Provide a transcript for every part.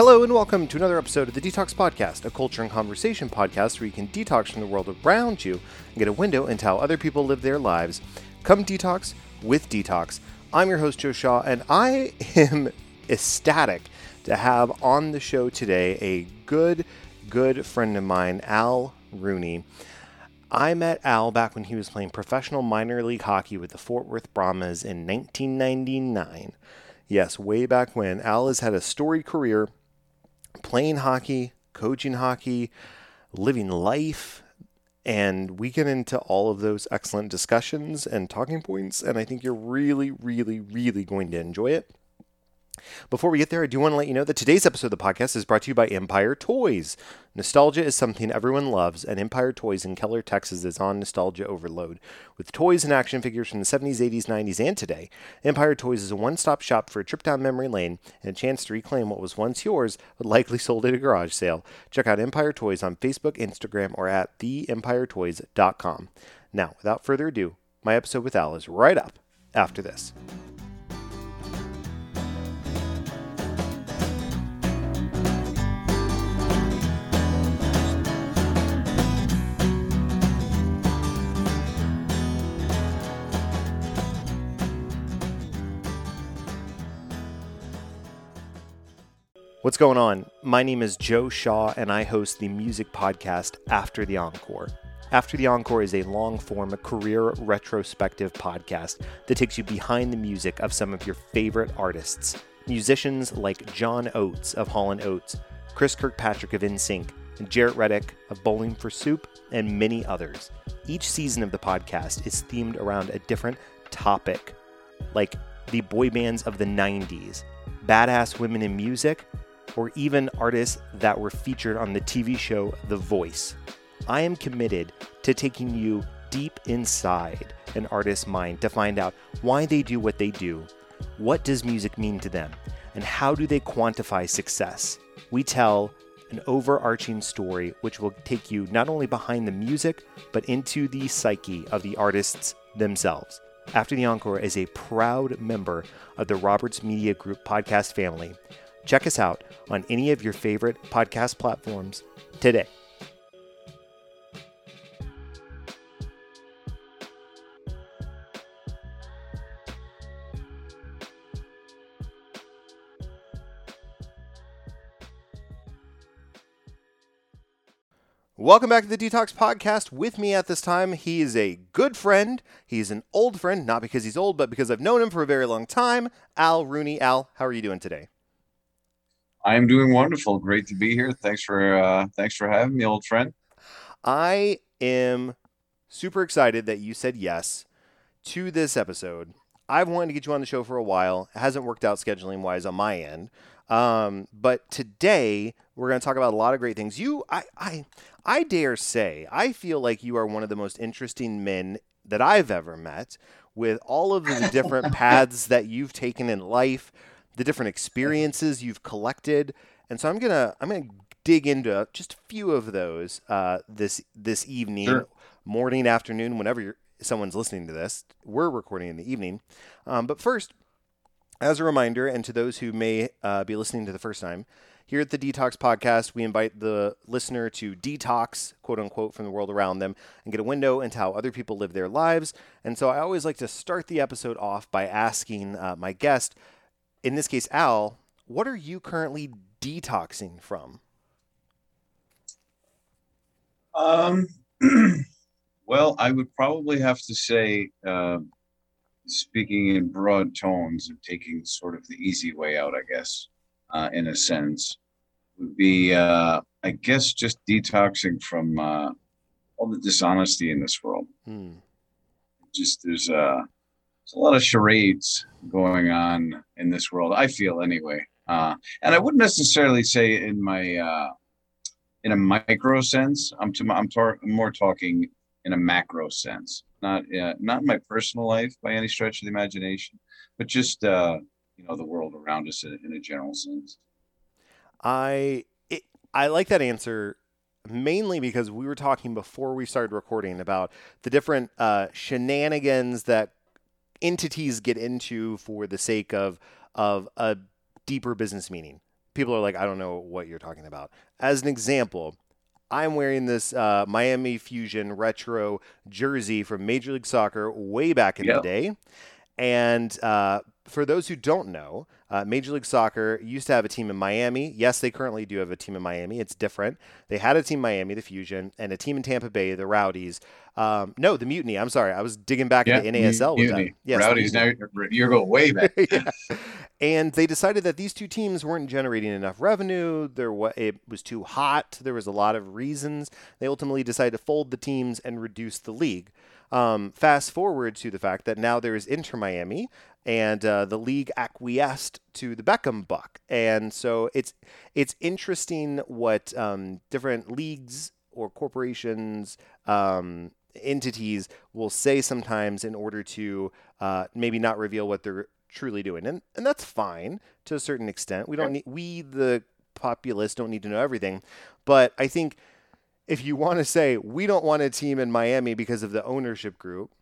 Hello and welcome to another episode of the DTALKS Podcast, a culture and conversation podcast where you can detox from the world around you and get a window into how other people live their lives. Come detox with DTALKS. I'm your host, Joe Shaw, and I am ecstatic to have on the show today a good, good friend of mine, Al Rooney. I met Al back when he was playing professional minor league hockey with the Fort Worth Brahmas in 1999. Yes, way back when. Al has had a storied career playing hockey, coaching hockey, living life, and we get into all of those excellent discussions and talking points, and I think you're really, really, really going to enjoy it. Before we get there, I do want to let you know that today's episode of the podcast is brought to you by Empire Toys. Nostalgia is something everyone loves, and Empire Toys in Keller, Texas is on nostalgia overload. With toys and action figures from the 70s, 80s, 90s, and today, Empire Toys is a one stop shop for a trip down memory lane and a chance to reclaim what was once yours but likely sold at a garage sale. Check out Empire Toys on Facebook, Instagram, or at theempiretoys.com. Now, without further ado, my episode with Al is right up after this. What's going on? My name is Joe Shaw, and I host the music podcast After the Encore. After the Encore is a long form, career retrospective podcast that takes you behind the music of some of your favorite artists. Musicians like John Oates of Hall & Oates, Chris Kirkpatrick of NSYNC, and Jaret Reddick of Bowling for Soup, and many others. Each season of the podcast is themed around a different topic, like the boy bands of the 90s, badass women in music, or even artists that were featured on the TV show The Voice. I am committed to taking you deep inside an artist's mind to find out why they do what they do, what does music mean to them, and how do they quantify success. We tell an overarching story which will take you not only behind the music, but into the psyche of the artists themselves. After the Encore is a proud member of the Roberts Media Group podcast family. Check us out on any of your favorite podcast platforms today. Welcome back to the DTALKS Podcast. With me at this time, he is a good friend. He's an old friend, not because he's old, but because I've known him for a very long time. Al Rooney. Al, how are you doing today? I am doing wonderful. Great to be here. Thanks for uh, thanks for having me, old friend. I am super excited that you said yes to this episode. I've wanted to get you on the show for a while. It hasn't worked out scheduling wise on my end. Um, but today we're going to talk about a lot of great things. You, I, I, I dare say, I feel like you are one of the most interesting men that I've ever met. With all of the different paths that you've taken in life, the different experiences you've collected, and so I'm gonna I'm gonna dig into just a few of those uh, this this evening, Sure. morning, afternoon, whenever you're, someone's listening to this. We're recording in the evening, um, but first, as a reminder, and to those who may uh, be listening to the first time, here at the DTALKS Podcast, we invite the listener to detox, quote unquote, from the world around them and get a window into how other people live their lives. And so I always like to start the episode off by asking uh, my guest, in this case, Al, what are you currently detoxing from? Um, well, I would probably have to say, uh, speaking in broad tones and taking sort of the easy way out, I guess, uh, in a sense, would be, uh, I guess, just detoxing from uh, all the dishonesty in this world. Hmm. Just there's uh, there's a lot of charades going on in this world. I feel anyway, uh, and I wouldn't necessarily say in my uh, in a micro sense. I'm to, I'm, tar- more talking in a macro sense, not uh, not in my personal life by any stretch of the imagination, but just uh, you know the world around us in, in a general sense. I it, I like that answer mainly because we were talking before we started recording about the different uh, shenanigans that entities get into for the sake of of a deeper business meaning. people are like, I don't know what you're talking about. As an example, I'm wearing this uh, Miami Fusion retro jersey from Major League Soccer way back in Yep. the day. And uh, for those who don't know, uh, Major League Soccer used to have a team in Miami. Yes, they currently do have a team in Miami. It's different. They had a team in Miami, the Fusion, and a team in Tampa Bay, the Rowdies. Um, no, the Mutiny. I'm sorry. I was digging back Yeah, into NASL with Mutiny. that. Yes, the Rowdies now you're going way back. yeah. And they decided that these two teams weren't generating enough revenue. There wa- it was too hot. There was a lot of reasons. They ultimately decided to fold the teams and reduce the league. Um, fast forward to the fact that now there is Inter Miami, and uh, the league acquiesced to the Beckham buck, and so it's it's interesting what um, different leagues or corporations. Um, entities will say sometimes in order to uh, maybe not reveal what they're truly doing, and and that's fine to a certain extent. We don't need we the populace don't need to know everything, but I think if you want to say we don't want a team in Miami because of the ownership group,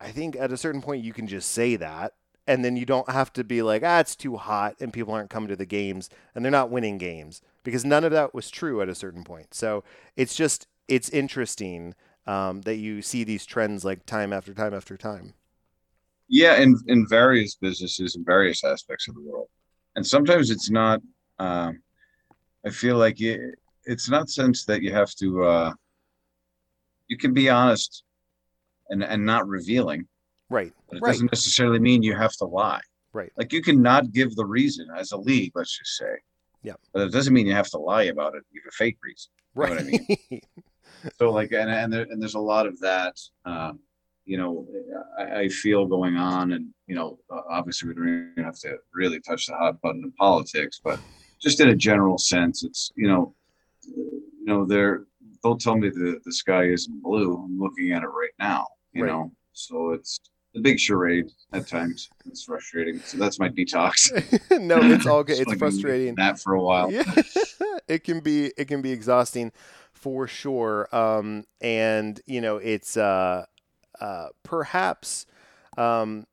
I think at a certain point you can just say that. And then you don't have to be like, ah, it's too hot and people aren't coming to the games and they're not winning games because none of that was true at a certain point. So it's just, it's interesting um, that you see these trends like time after time after time. Yeah, in in various businesses in various aspects of the world, and sometimes it's not. Um, I feel like it, it's not sense that you have to. Uh, you can be honest, and and not revealing, Right. but it Right. doesn't necessarily mean you have to lie. Right. Like you can not give the reason as a league, let's just say. Yeah. But it doesn't mean you have to lie about it. Give a fake reason. know what I Right. so like and and, there, and there's a lot of that um you know I, I feel going on and you know uh, obviously we don't have to really touch the hot button in politics but just in a general sense it's you know you know they're they'll tell me the the sky isn't blue i'm looking at it right now you Right. know so it's a big charade at times it's frustrating so that's my detox no, it's all good. It's frustrating. that for a while Yeah, it can be it can be exhausting for sure. Um, and you know, it's uh, uh, perhaps. Um,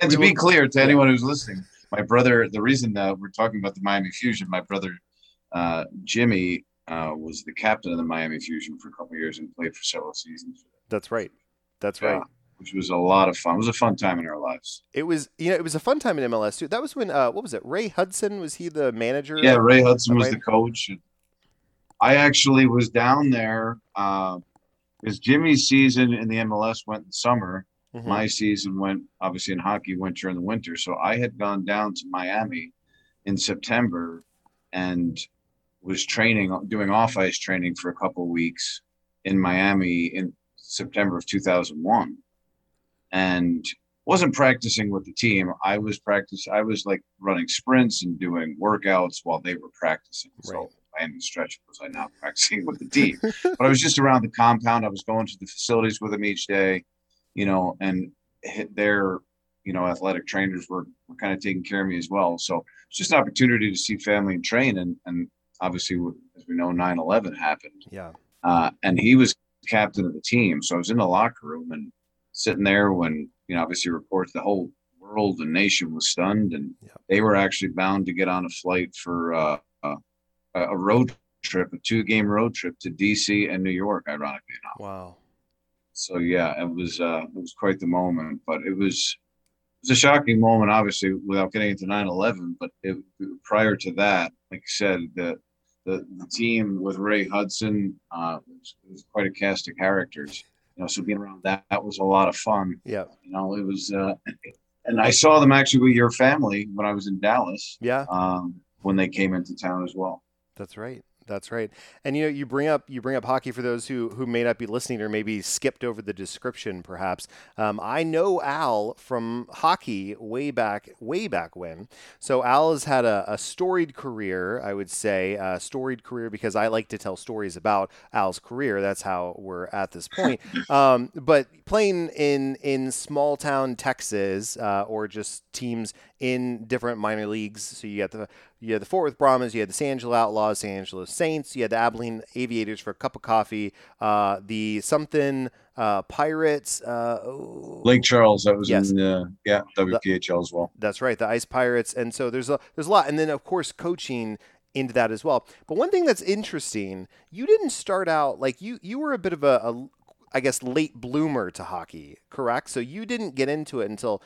And to be clear to anyone who's listening, my brother, the reason that we're talking about the Miami Fusion, my brother uh, Jimmy uh, was the captain of the Miami Fusion for a couple of years and played for several seasons, that's right. That's Yeah. right. which was a lot of fun. It was a fun time in our lives. It was you know it was a fun time in MLS too. That was when uh, what was it? Ray Hudson was he the manager? Yeah, Ray Hudson was the coach. I actually was down there because Jimmy's season in the MLS went in summer. Mhm. My season went obviously in hockey went during the winter. So I had gone down to Miami in September and was training doing off ice training for a couple of weeks in Miami in September of 2001 and wasn't practicing with the team. I was practice I was like running sprints and doing workouts while they were practicing. Right. So I am stretch was I not practicing with the team. but I was just around the compound. I was going to the facilities with them each day, you know, and their, you know, athletic trainers were, were kind of taking care of me as well. So it's just an opportunity to see family and train. And, and obviously, as we know, 9 11 happened. Yeah. Uh, and he was captain of the team. So I was in the locker room and sitting there when, you know, obviously reports the whole world and nation was stunned. And Yeah. they were actually bound to get on a flight for uh, uh, a a road trip, a two game road trip to DC and New York, ironically enough. Wow. So yeah, it was uh, it was quite the moment, but it was it was a shocking moment, obviously, without getting into 9/11. But it, prior to that, like I said, the the, the team with Ray Hudson uh, was, was quite a cast of characters. You know, so being around that that was a lot of fun. Yeah. You know, it was, uh, and I saw them actually with your family when I was in Dallas Yeah. um, when they came into town as well. That's right. That's right. And you know, you bring up you bring up hockey for those who who may not be listening or maybe skipped over the description. Perhaps um, I know Al from hockey way back way back when. So Al has had a, a storied career. I would say a storied career because I like to tell stories about Al's career. That's how we're at this point. um, but playing in in small town Texas uh, or just teams in different minor leagues. So you got the you had the Fort Worth Brahmas, you had the San Angelo Outlaws, San Angelo Saints. You had the Abilene Aviators for a cup of coffee. Uh, the something uh, Pirates. Uh, Lake Charles. That was yes. in the yeah WPHL as well. That's right, the Ice Pirates. And so there's a there's a lot, and then of course coaching into that as well. But one thing that's interesting, you didn't start out like you you were a bit of a, a I guess late bloomer to hockey, correct? So you didn't get into it until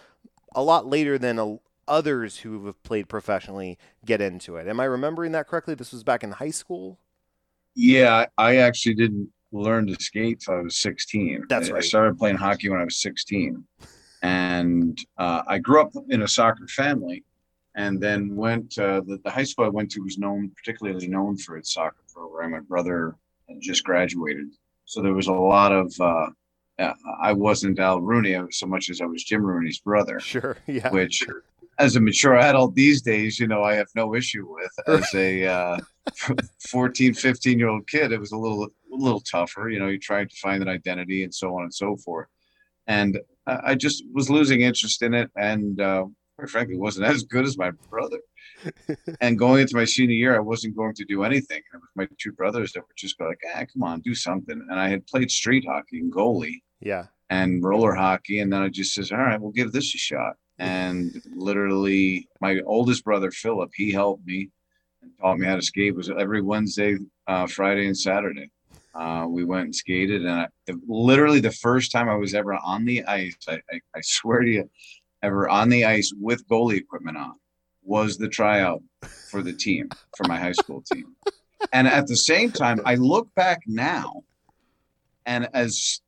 a lot later than a, others who have played professionally get into it. Am I remembering that correctly? This was back in high school. Yeah, I actually didn't learn to skate till I was 16. That's right. I started playing hockey when I was 16, and uh, I grew up in a soccer family and then went uh, the, the high school I went to was known particularly known for its soccer program. My brother just graduated, so there was a lot of. Uh, I wasn't Al Rooney so much as I was Jim Rooney's brother. Sure, yeah. Which, as a mature adult these days, you know, I have no issue with. As a uh, 14, 15 year old kid, it was a little a little tougher. You know, you tried to find an identity and so on and so forth. And I just was losing interest in it, and uh, quite frankly, wasn't as good as my brother. and going into my senior year, I wasn't going to do anything. And it was my two brothers that were just like, ah, come on, do something. And I had played street hockey and goalie. Yeah. And roller hockey. And then I just says, all right, we'll give this a shot. And literally, my oldest brother, Philip, he helped me and taught me how to skate. It was every Wednesday, uh, Friday, and Saturday. Uh, we went and skated, and I, the, literally the first time I was ever on the ice, I, I, I swear to you, ever on the ice with goalie equipment on was the tryout for the team, for my high school team. And at the same time, I look back now, and as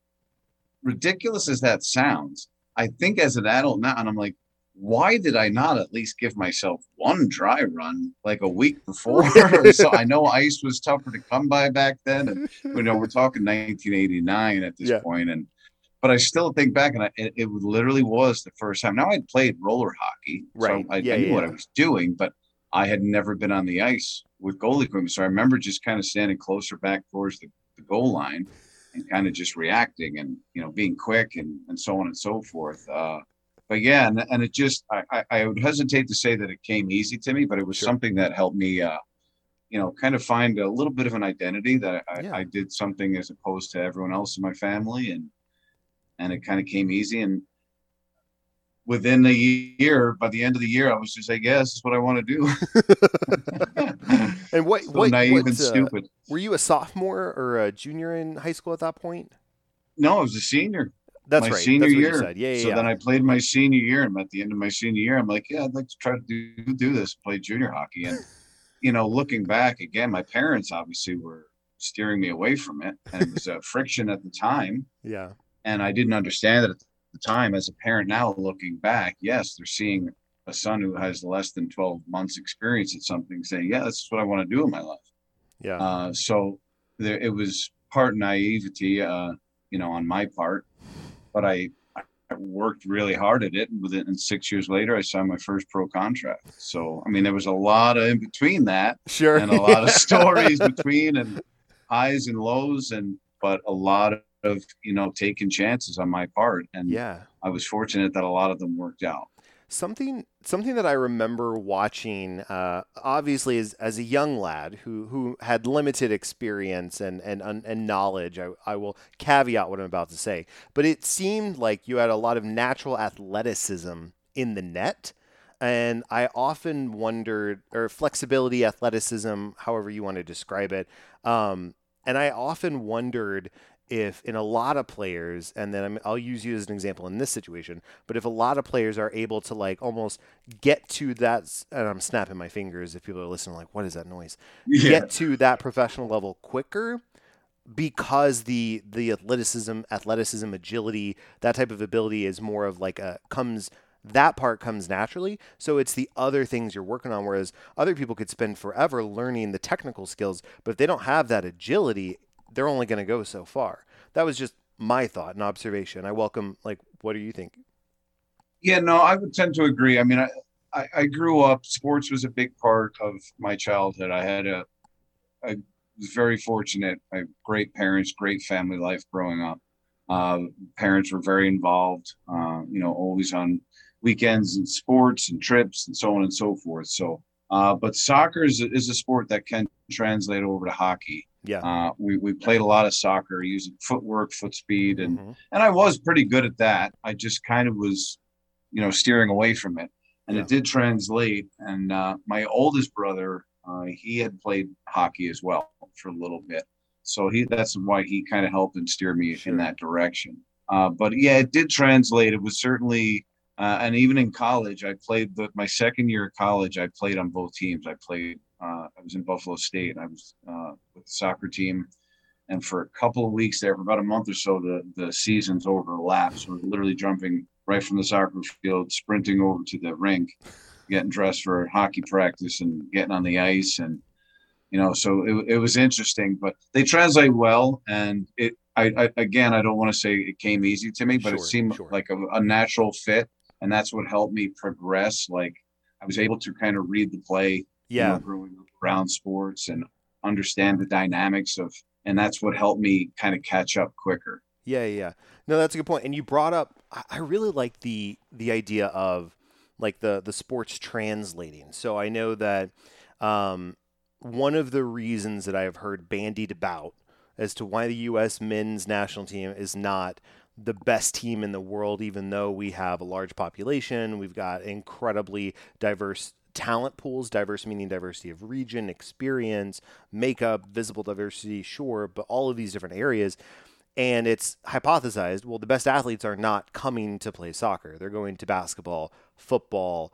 ridiculous as that sounds, I think as an adult now, and I'm like, why did I not at least give myself one dry run like a week before? so I know ice was tougher to come by back then. And, you know, we're talking 1989 at this yeah. point, and but I still think back, and I, it, it, literally was the first time. Now I'd played roller hockey, right? So I, yeah, I knew yeah. what I was doing, but I had never been on the ice with goal equipment. So I remember just kind of standing closer back towards the, the goal line and kind of just reacting and you know being quick and and so on and so forth. Uh, but yeah, and, and it just I, I would hesitate to say that it came easy to me, but it was sure. something that helped me. Uh, you know, kind of find a little bit of an identity that I, yeah. I, did something as opposed to everyone else in my family, and and it kind of came easy. And within a year, by the end of the year, I was just like, "Yes, this is what I want to do." and what, so what naive what, and uh, stupid. Were you a sophomore or a junior in high school at that point? No, I was a senior. That's my right. Senior That's year. Yeah, yeah. So yeah. then I played my senior year, and at the end of my senior year, I'm like, yeah, I'd like to try to do do this, play junior hockey. And you know, looking back again, my parents obviously were steering me away from it, and it was a friction at the time. Yeah and I didn't understand it at the time. As a parent now, looking back, yes, they're seeing a son who has less than 12 months experience at something saying, yeah, that's what I want to do in my life. Yeah. Uh, so there, it was part naivety, uh, you know, on my part, but I, I worked really hard at it. And within and six years later, I signed my first pro contract. So, I mean, there was a lot of in between that sure. and a lot of stories between and highs and lows and, but a lot of of you know taking chances on my part and yeah i was fortunate that a lot of them worked out something something that i remember watching uh, obviously as, as a young lad who who had limited experience and and and knowledge I, I will caveat what i'm about to say but it seemed like you had a lot of natural athleticism in the net and I often wondered, or flexibility, athleticism, however you want to describe it. Um, and I often wondered if in a lot of players, and then i will use you as an example in this situation, but if a lot of players are able to like almost get to that, and I'm snapping my fingers if people are listening, like, what is that noise? Yeah. Get to that professional level quicker because the the athleticism, athleticism, agility, that type of ability is more of like a comes that part comes naturally. So it's the other things you're working on. Whereas other people could spend forever learning the technical skills, but if they don't have that agility, they're only going to go so far. That was just my thought and observation. I welcome, like, what do you think? Yeah, no, I would tend to agree. I mean, I, I, I grew up, sports was a big part of my childhood. I had a, I was very fortunate. I great parents, great family life growing up. Uh, parents were very involved, uh, you know, always on weekends and sports and trips and so on and so forth. So Uh, but soccer is, is a sport that can translate over to hockey. Yeah. Uh, we, we played a lot of soccer using footwork, foot speed, and Mhm. and I was pretty good at that. I just kind of was, you know, steering away from it, and Yeah. it did translate. And uh, my oldest brother, uh, he had played hockey as well for a little bit, so he that's why he kind of helped and steer me Sure. in that direction. Uh, but yeah, it did translate. It was certainly, uh, and even in college, I played the, my second year of college. I played on both teams. I played. Uh, I was in Buffalo State. And I was uh, with the soccer team, and for a couple of weeks there, for about a month or so, the the seasons overlapped. So we're literally jumping right from the soccer field, sprinting over to the rink, getting dressed for hockey practice, and getting on the ice, and you know, so it, it was interesting. But they translate well, and it. I, I again, I don't want to say it came easy to me, but it seemed sure. like a, a natural fit, and that's what helped me progress. Like I was able to kind of read the play, you know, Yeah. growing up around sports and understand the dynamics of, and that's what helped me kind of catch up quicker. Yeah, yeah, yeah. No, that's a good point. And you brought up I- I really like the the idea of like the the sports translating. So I know that um, one of the reasons that I have heard bandied about as to why the U.S. men's national team is not the best team in the world, even though we have a large population, we've got incredibly diverse talent pools, diverse meaning diversity of region, experience, makeup, visible diversity, sure, but all of these different areas. And it's hypothesized well the best athletes are not coming to play soccer. They're going to basketball football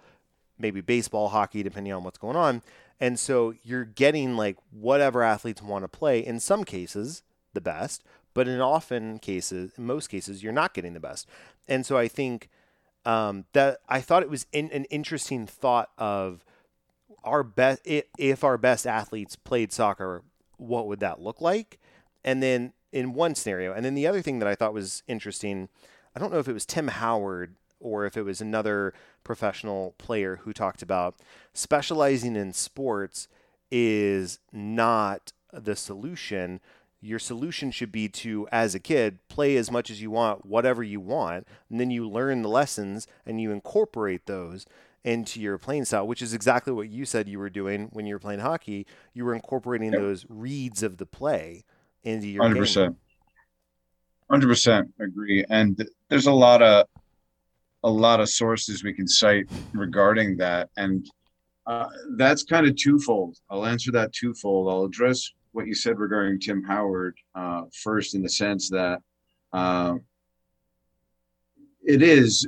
maybe baseball hockey depending on what's going on. And so you're getting like whatever athletes want to play in some cases the best but in often cases in most cases you're not getting the best. And so i think um, that i thought it was in, an interesting thought of our best if our best athletes played soccer what would that look like? And then in one scenario and then the other thing that i thought was interesting i don't know if it was tim howard or if it was another professional player who talked about specializing in sports is not the solution your solution should be to as a kid play as much as you want whatever you want and then you learn the lessons and you incorporate those into your playing style which is exactly what you said you were doing when you were playing hockey you were incorporating Yep. those reads of the play into your Hundred game. percent. Hundred percent agree. And there's a lot of a lot of sources we can cite regarding that, and uh, that's kind of twofold. I'll answer that twofold. I'll address what you said regarding Tim Howard uh, first, in the sense that uh, it is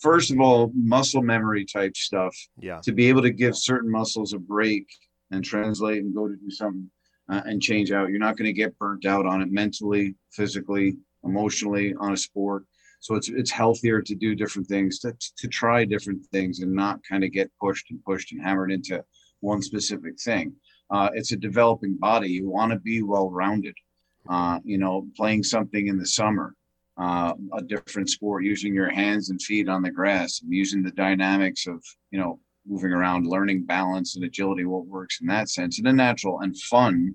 first of all muscle memory type stuff yeah to be able to give certain muscles a break and translate and go to do something uh, and change out. You're not going to get burnt out on it mentally, physically, emotionally on a sport. So it's it's healthier to do different things, to, to try different things, and not kind of get pushed and pushed and hammered into one specific thing. Uh, it's a developing body. You want to be well rounded. Uh, you know, playing something in the summer, uh, a different sport, using your hands and feet on the grass, and using the dynamics of you know moving around, learning balance and agility, what works in that sense, in a natural and fun,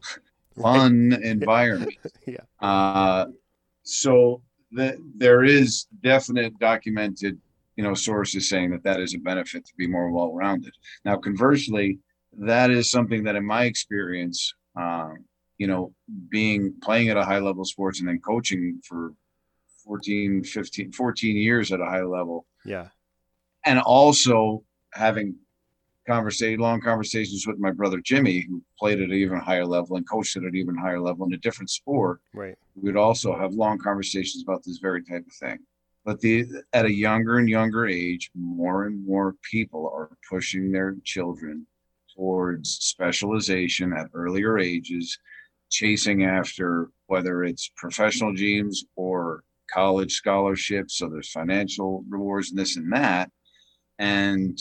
fun environment. Yeah. Uh, so that there is definite documented, you know, sources saying that that is a benefit to be more well-rounded. Now, conversely, that is something that, in my experience, um, you know, being playing at a high level sports and then coaching for 14, 15, 14 years at a high level, yeah and also having conversation, long conversations with my brother Jimmy, who played at an even higher level and coached at an even higher level in a different sport. right We would also have long conversations about this very type of thing. But the at a younger and younger age, more and more people are pushing their children towards specialization at earlier ages, chasing after whether it's professional dreams or college scholarships. So there's financial rewards and this and that. And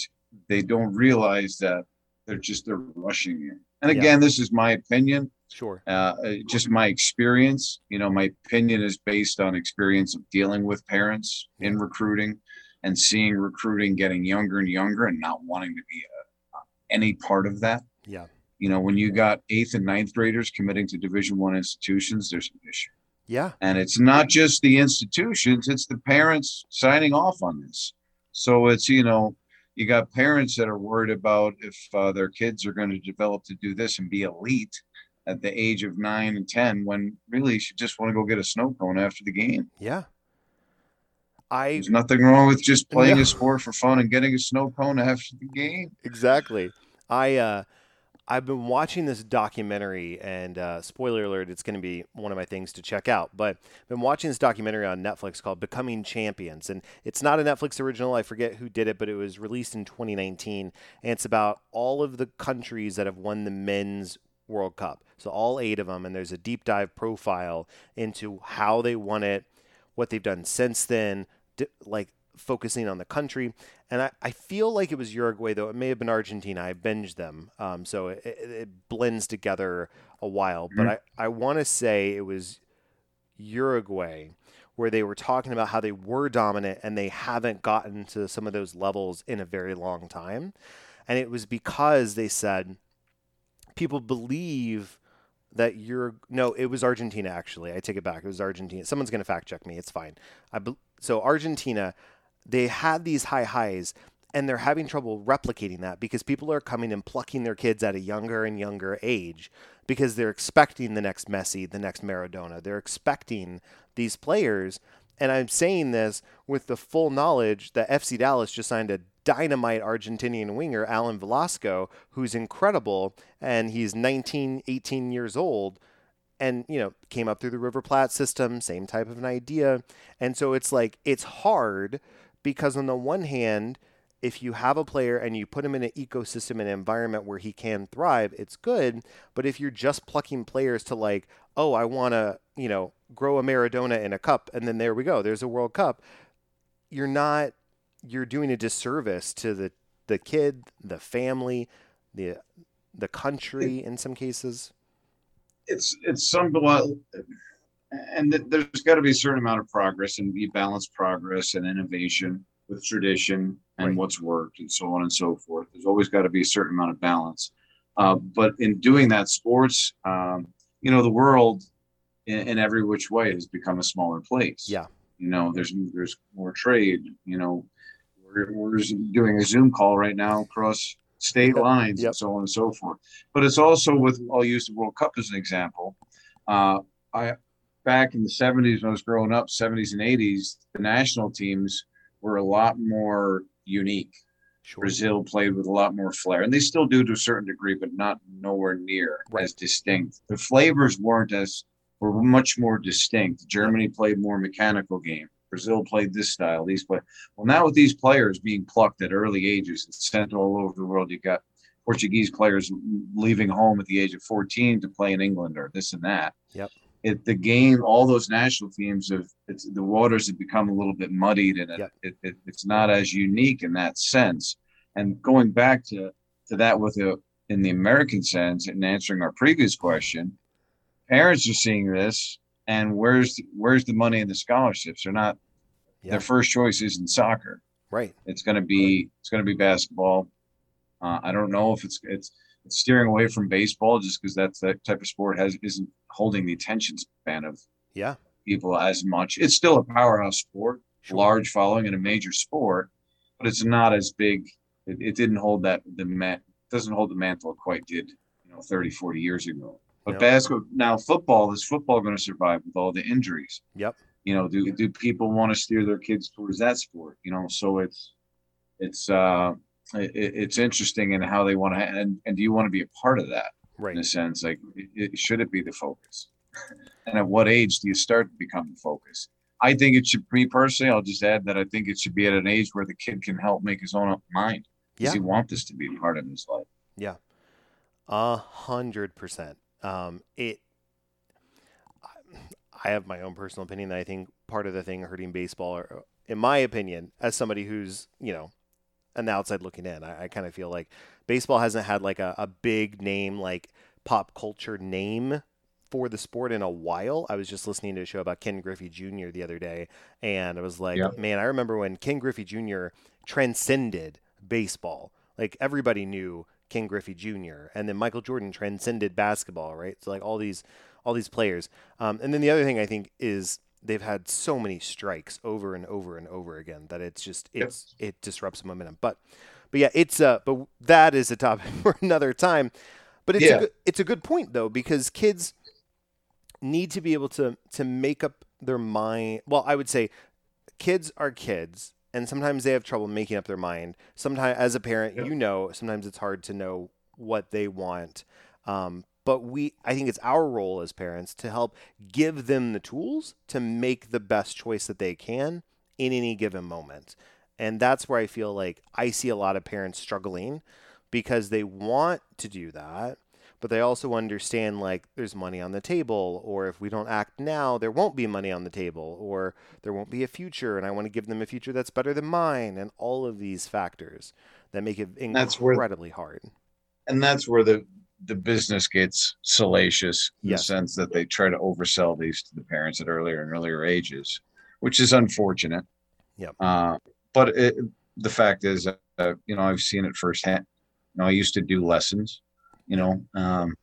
they don't realize that they're just they're rushing in. And Yeah. again, this is my opinion sure uh, uh, just my experience. You know, my opinion is based on experience of dealing with parents in recruiting and seeing recruiting getting younger and younger and not wanting to be a, any part of that. yeah You know, when you got eighth and ninth graders committing to Division One institutions, there's an issue, yeah and it's not just the institutions; it's the parents signing off on this. So it's you know, you got parents that are worried about if uh, their kids are going to develop to do this and be elite at the age of nine and ten when really you should just want to go get a snow cone after the game Yeah. I there's nothing wrong with just playing No. a sport for fun and getting a snow cone after the game exactly. I uh, I've been watching this documentary, and uh, spoiler alert, it's going to be one of my things to check out. But I've been watching this documentary on Netflix called "Becoming Champions," and it's not a Netflix original. I forget who did it, but it was released in 2019, and it's about all of the countries that have won the men's World Cup. So all eight of them, and there's a deep dive profile into how they won it, what they've done since then, like focusing on the country. And I, I feel like it was Uruguay, though it may have been Argentina. I binged them, um, so it, it, it blends together a while. But I, I want to say it was Uruguay where they were talking about how they were dominant and they haven't gotten to some of those levels in a very long time. And it was because they said people believe that you're no it was argentina actually. I take it back. It was argentina. Someone's going to fact check me. It's fine. I so argentina they had these high highs and they're having trouble replicating that because people are coming and plucking their kids at a younger and younger age because they're expecting the next Messi, the next Maradona. They're expecting these players. And I'm saying this with the full knowledge that FC Dallas just signed a dynamite Argentinian winger, Alan Velasco, who's incredible. And he's 19, 18 years old and you know came up through the river Plate system same type of an idea and so it's like it's hard because on the one hand if you have a player and you put him in an ecosystem and environment where he can thrive it's good but if you're just plucking players to like oh i want to you know grow a maradona in a cup and then there we go there's a world cup you're not you're doing a disservice to the the kid the family the the country in some cases it's it's somewhat and there's got to be a certain amount of progress and you balance progress and innovation with tradition and Right. what's worked and so on and so forth there's always got to be a certain amount of balance uh, but in doing that sports um, you know the world in, in every which way has become a smaller place Yeah. you know there's there's more trade you know we're, we're doing a zoom call right now across state lines Yep. and so on and so forth but it's also with I'll use the World Cup as an example. Uh, I back in the 70s when I was growing up, 70s and 80s, the national teams were a lot more unique. sure Brazil played with a lot more flair, and they still do to a certain degree, but not nowhere near Right. as distinct. The flavors weren't as were much more distinct. Germany played more mechanical game. Brazil played this style. These play well now with these players being plucked at early ages and sent all over the world. You got Portuguese players leaving home at the age of 14 to play in England or this and that. Yep. It the game, all those national teams have it's the waters have become a little bit muddied and it, Yep. it, it it's not as unique in that sense. And going back to to that with a in the American sense and answering our previous question, parents are seeing this and where's where's the money in the scholarships? They're not Yeah. their first choice isn't soccer. right It's going to be it's going to be basketball. Uh, I don't know if it's it's it's steering away from baseball just because that's that type of sport has isn't holding the attention span of yeah people as much. It's still a powerhouse sport, sure. large following and a major sport, but it's not as big. It, it didn't hold that the man doesn't hold the mantle quite did, you know, 30, 40 years ago. But No. basketball now football is football going to survive with all the injuries? Yep. You know, do do people want to steer their kids towards that sport? You know, so it's it's uh it, it's interesting in how they want to and and do you want to be a part of that Right. in a sense like it, it, should it be the focus and at what age do you start to become the focus i think it should be personally i'll just add that i think it should be at an age where the kid can help make his own up mind does Yeah. he want this to be part of his life Yeah. A hundred percent. Um, it. I have my own personal opinion that I think part of the thing hurting baseball, or, in my opinion, as somebody who's you know, on the outside looking in, I, I kind of feel like baseball hasn't had like a, a big name, like pop culture name for the sport in a while. I was just listening to a show about Ken Griffey Jr. the other day, and I was like, Yeah. man, I remember when Ken Griffey Jr. transcended baseball. Like everybody knew Ken Griffey Jr. and then Michael Jordan transcended basketball, right? So like all these all these players. Um, and then the other thing I think is they've had so many strikes over and over and over again that it's just it's it disrupts the momentum. But but yeah, it's uh, but that is a topic for another time. But it's Yeah. a good, it's a good point though because kids need to be able to to make up their mind. Well, I would say kids are kids, and sometimes they have trouble making up their mind. Sometimes, as a parent, Yeah. you know, sometimes it's hard to know what they want. Um, but we, I think it's our role as parents to help give them the tools to make the best choice that they can in any given moment. And that's where I feel like I see a lot of parents struggling because they want to do that, but they also understand like there's money on the table, or if we don't act now, there won't be money on the table, or there won't be a future, and I want to give them a future that's better than mine, and all of these factors that make it That's where- incredibly hard. and that's where the the business gets salacious in Yes. the sense that they try to oversell these to the parents at earlier and earlier ages, which is unfortunate. Yep. Uh, but it, the fact is, uh, you know, I've seen it firsthand. You know, I used to do lessons. You know, um,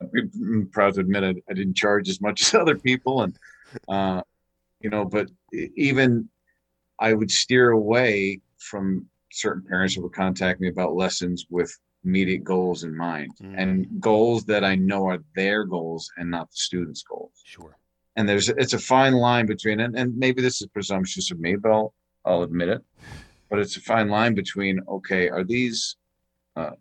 I'm proud to admit I, I didn't charge as much as other people, and uh, you know, but even I would steer away from certain parents who would contact me about lessons with immediate goals in mind Mm. and goals that I know are their goals and not the student's goals. Sure. And there's it's a fine line between and, and maybe this is presumptuous of me, but I'll I'll admit it. But it's a fine line between okay, are these uh,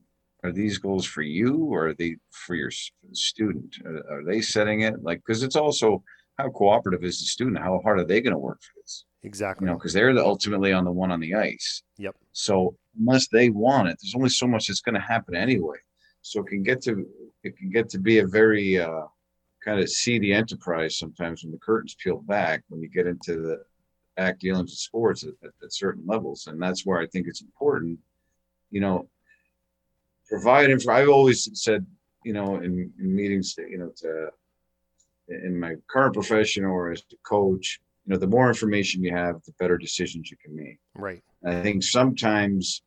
are these goals for you or are they for your student? Are, are they setting it like because it's also how cooperative is the student? How hard are they going to work for this? Exactly. you know, because they're the, ultimately on the one on the ice. Yep. So unless they want it, there's only so much that's going to happen anyway. So it can get to it can get to be a very uh, kind of seedy enterprise sometimes when the curtains peel back when you get into the back dealings of sports at, at, at certain levels, and that's where I think it's important. You know, provide info. I've always said, you know, in, in meetings, you know, to in my current profession or as a coach, you know, the more information you have, the better decisions you can make. right. And I think sometimes,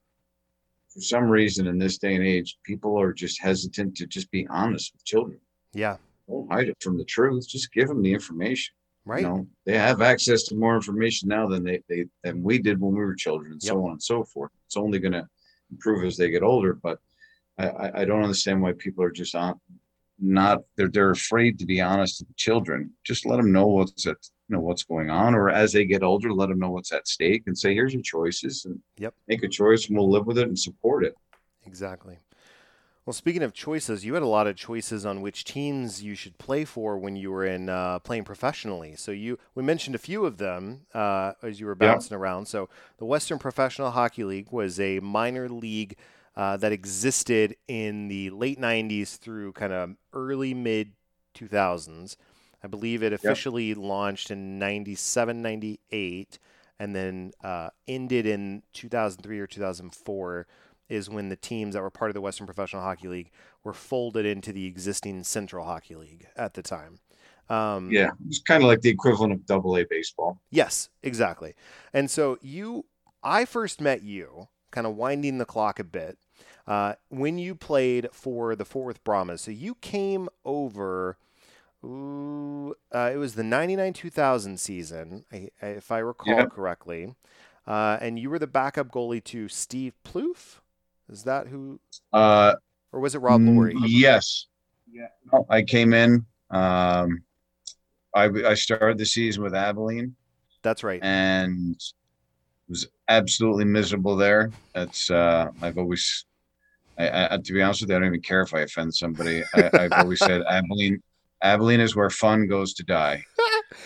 for some reason in this day and age, people are just hesitant to just be honest with children. Yeah. Don't hide it from the truth. Just give them the information. Right. You know, they have access to more information now than they, they than we did when we were children, and Yep. so on and so forth. It's only going to improve as they get older. But I, I, I don't understand why people are just on not they're they're afraid to be honest with the children. Just let them know what's at you know what's going on, or as they get older, let them know what's at stake, and say, "Here's your choices," and Yep. make a choice, and we'll live with it and support it. Exactly. Well, speaking of choices, you had a lot of choices on which teams you should play for when you were in uh, playing professionally. So you, we mentioned a few of them uh, as you were Yeah. bouncing around. So the Western Professional Hockey League was a minor league uh, that existed in the late '90s through kind of early mid 2000s. I believe it officially launched in 97, 98, and then uh, ended in 2003 or 2004 is when the teams that were part of the Western Professional Hockey League were folded into the existing Central Hockey League at the time. Um, Yeah, it's kind of like the equivalent of Double A baseball. Yes, exactly. And so you, I first met you, kind of winding the clock a bit, uh, when you played for the Fort Worth Brahmas. So you came over. Ooh, uh, it was the 99-2000 season, I, I, if I recall Yeah. correctly. Uh, and you were the backup goalie to Steve Plouffe. Is that who, Uh, or was it Rob Laurie? Yes. Yeah. No, I came in. Um, I I started the season with Abilene That's right. and was absolutely miserable there. That's uh, I've always. I, I, to be honest with you, I don't even care if I offend somebody. I, I've always said Abilene, Abilene is where fun goes to die.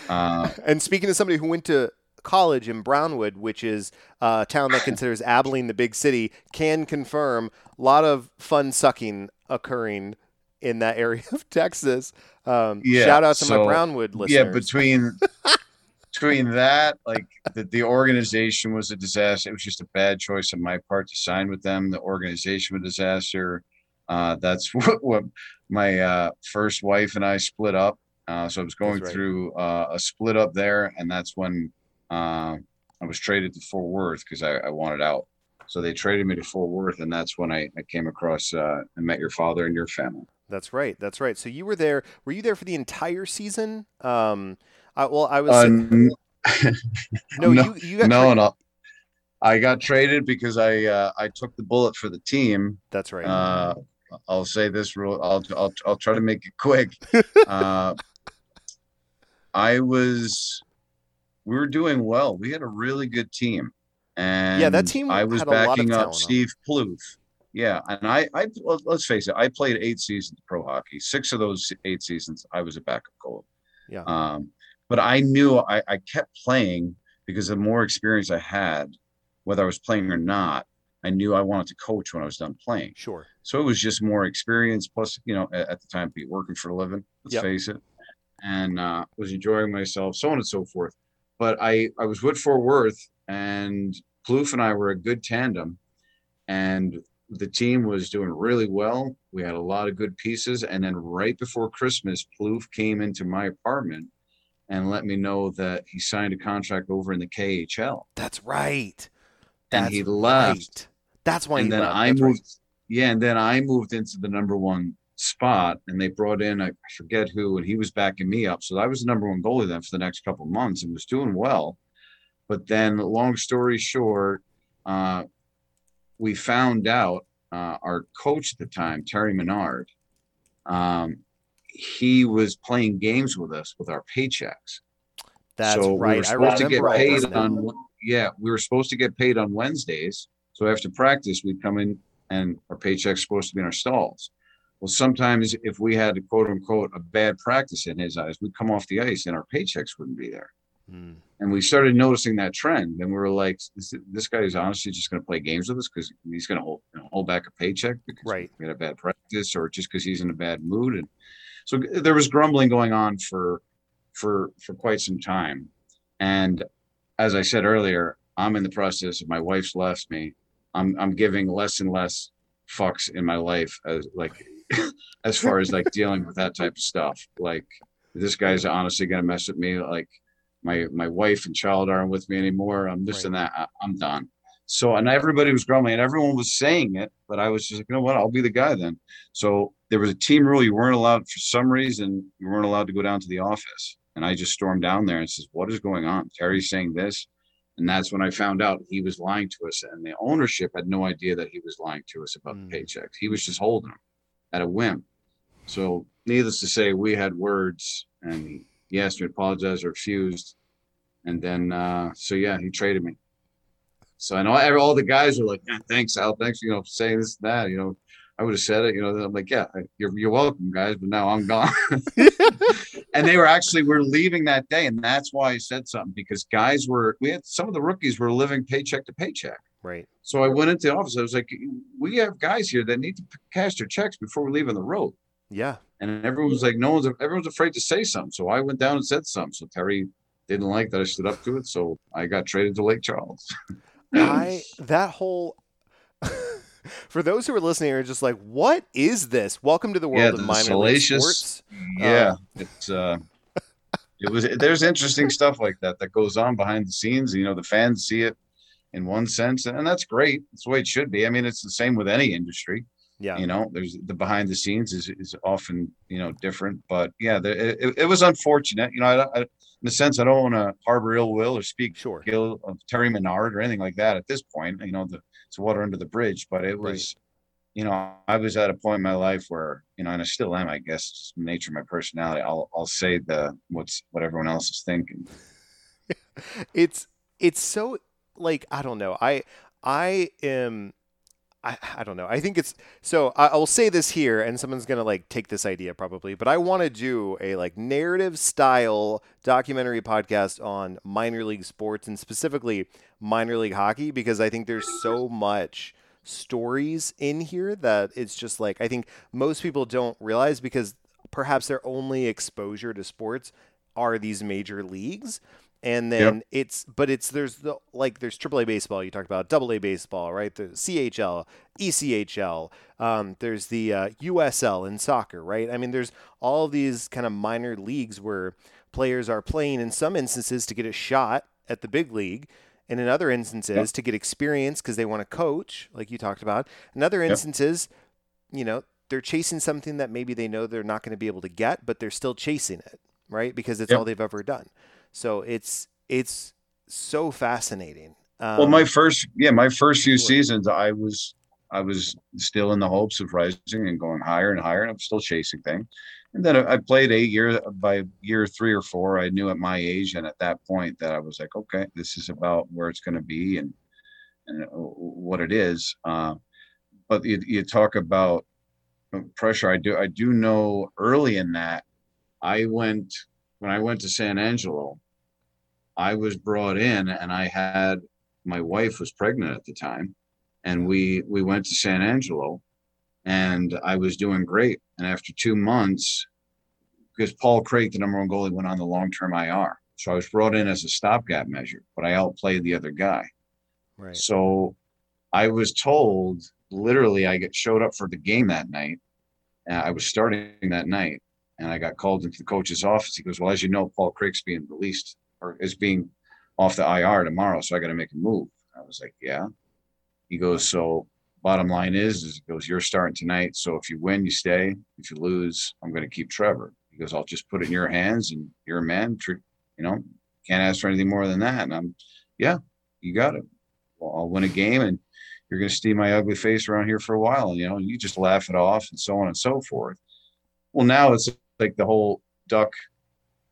Uh, And speaking to somebody who went to college in Brownwood, which is a town that considers Abilene the big city, can confirm a lot of fun sucking occurring in that area of Texas. Um, Yeah, shout out to my Brownwood listeners. yeah, between between that, like the, the organization was a disaster. It was just a bad choice on my part to sign with them. The organization was a disaster. Uh, that's what, what my uh, first wife and I split up. Uh, so I was going right. through uh, a split up there, and that's when uh, I was traded to Fort Worth because I, I wanted out. So they traded me to Fort Worth, and that's when I, I came across uh, and met your father and your family. That's right. That's right. So you were there. Were you there for the entire season? Um, I, well, I was. N- no, no, you you got no, tra- no. I got traded because I uh, I took the bullet for the team. That's right. Uh, I'll say this real. I'll I'll I'll try to make it quick. uh, I was. We were doing well. We had a really good team, and Yeah, that team I was had a lot of backing up. Steve Plouffe. Yeah, and I, I well, let's face it, I played eight seasons of pro hockey. Six of those eight seasons, I was a backup goalie. Yeah. Um, but I knew I, I kept playing because the more experience I had, whether I was playing or not, I knew I wanted to coach when I was done playing. sure. So it was just more experience. Plus, you know, at, at the time, be working for a living. Let's Yep. face it, and uh, was enjoying myself, so on and so forth. But I, I was with Fort Worth, and Plouffe and I were a good tandem, and the team was doing really well. We had a lot of good pieces, and then right before Christmas, Plouffe came into my apartment and let me know that he signed a contract over in the KHL, That's right. and he left right. That's why and he then left. I That's right. moved. Yeah, and then I moved into the number one spot, and they brought in I forget who, and he was backing me up. So I was the number one goalie then for the next couple of months, and was doing well. But then, long story short, uh, we found out uh, our coach at the time, Terry Menard, um, he was playing games with us with our paychecks. That's so we right. were I supposed to get remember paid on yeah, we were supposed to get paid on Wednesdays. So after practice, we'd come in and our paycheck's supposed to be in our stalls. Well, sometimes if we had a quote unquote a bad practice in his eyes, we'd come off the ice and our paychecks wouldn't be there. Hmm. And we started noticing that trend. And we were like, this, this guy is honestly just going to play games with us because he's going to hold, you know, hold back a paycheck because Right. we had a bad practice or just because he's in a bad mood. And so there was grumbling going on for for for quite some time. And as I said earlier, I'm in the process of my wife's left me. I'm I'm giving less and less fucks in my life as like as far as like dealing with that type of stuff. Like this guy's honestly gonna mess with me. Like my my wife and child aren't with me anymore. I'm this Right. and that. I, I'm done. So and everybody was grumbling and everyone was saying it, but I was just like, you know what? I'll be the guy then. So there was a team rule. You weren't allowed for some reason. You weren't allowed to go down to the office. And I just stormed down there and says, "What is going on?" Terry's saying this, and that's when I found out he was lying to us. And the ownership had no idea that he was lying to us about Mm. the paychecks. He was just holding them at a whim. So, needless to say, we had words, and he, asked me to apologize, I refused, and then uh, so yeah, he traded me. So I know all the guys were like, yeah, "Thanks, Al. Thanks, you know, for saying this, and that." You know, I would have said it. You know, I'm like, "Yeah, you're you're welcome, guys," but now I'm gone. and they were actually we're leaving that day, and that's why I said something because guys were we had some of the rookies were living paycheck to paycheck. Right. So I went into the office. I was like, "We have guys here that need to cash their checks before we leave on the road." Yeah. And everyone was like, "No one's everyone's afraid to say something." So I went down and said something. So Terry didn't like that I stood up to it. So I got traded to Lake Charles. I that whole for those who are listening are just like, what is this? Welcome to the world Yeah, of minor salacious- sports. yeah, it's uh, it was. There's interesting stuff like that that goes on behind the scenes. You know, the fans see it in one sense, and that's great. That's the way it should be. I mean, it's the same with any industry. Yeah. you know there's the behind the scenes is, is often you know different but yeah the, it, it was unfortunate you know I, I, in a sense i don't want to harbor ill will or speak Sure. ill of terry menard or anything like that at this point you know the it's water under the bridge but it was you know i was at a point in my life where you know and i still am i guess nature of my personality i'll i'll say the what's what everyone else is thinking it's it's so like I don't know. I I am I, I don't know. I think it's so I, I'll say this here and someone's gonna like take this idea probably, but I want to do a like narrative style documentary podcast on minor league sports and specifically minor league hockey because I think there's so much stories in here that it's just like I think most people don't realize because perhaps their only exposure to sports are these major leagues and then it's but it's there's the like there's AAA baseball you talked about double A baseball right the CHL ECHL um, there's the uh, USL in soccer right I mean there's all these kind of minor leagues where players are playing in some instances to get a shot at the big league and in other instances Yep. to get experience because they want to coach like you talked about in other Yep. instances you know they're chasing something that maybe they know they're not going to be able to get but they're still chasing it right because it's Yep. all they've ever done so it's it's so fascinating Um, well, my first, yeah, my first few seasons, I was, I was still in the hopes of rising and going higher and higher, and I'm still chasing things. And then I played eight years. By year three or four, I knew at my age and at that point that I was like, okay, this is about where it's going to be and and uh, what it is. Uh, but you, you talk about pressure. I do I do know early in that I went when I went to San Angelo. I was brought in and I had my wife was pregnant at the time and we we went to San Angelo and I was doing great. And after 2 months because Paul Craig the number one goalie went on the long-term IR so I was brought in as a stopgap measure but I outplayed the other guy. Right. So I was told literally I get showed up for the game that night. And I was starting that night and I got called into the coach's office. He goes well as you know Paul Craig's being released or is being off the IR tomorrow, so I got to make a move. I was like, yeah. He goes, so bottom line is, is he goes, you're starting tonight. So if you win, you stay. If you lose, I'm going to keep Trevor. He goes, I'll just put it in your hands, and you're a man. You know, can't ask for anything more than that. And I'm, yeah, you got it. Well, I'll win a game, and you're going to see my ugly face around here for a while. And you know, you just laugh it off, and so on and so forth. Well, now it's like the whole duck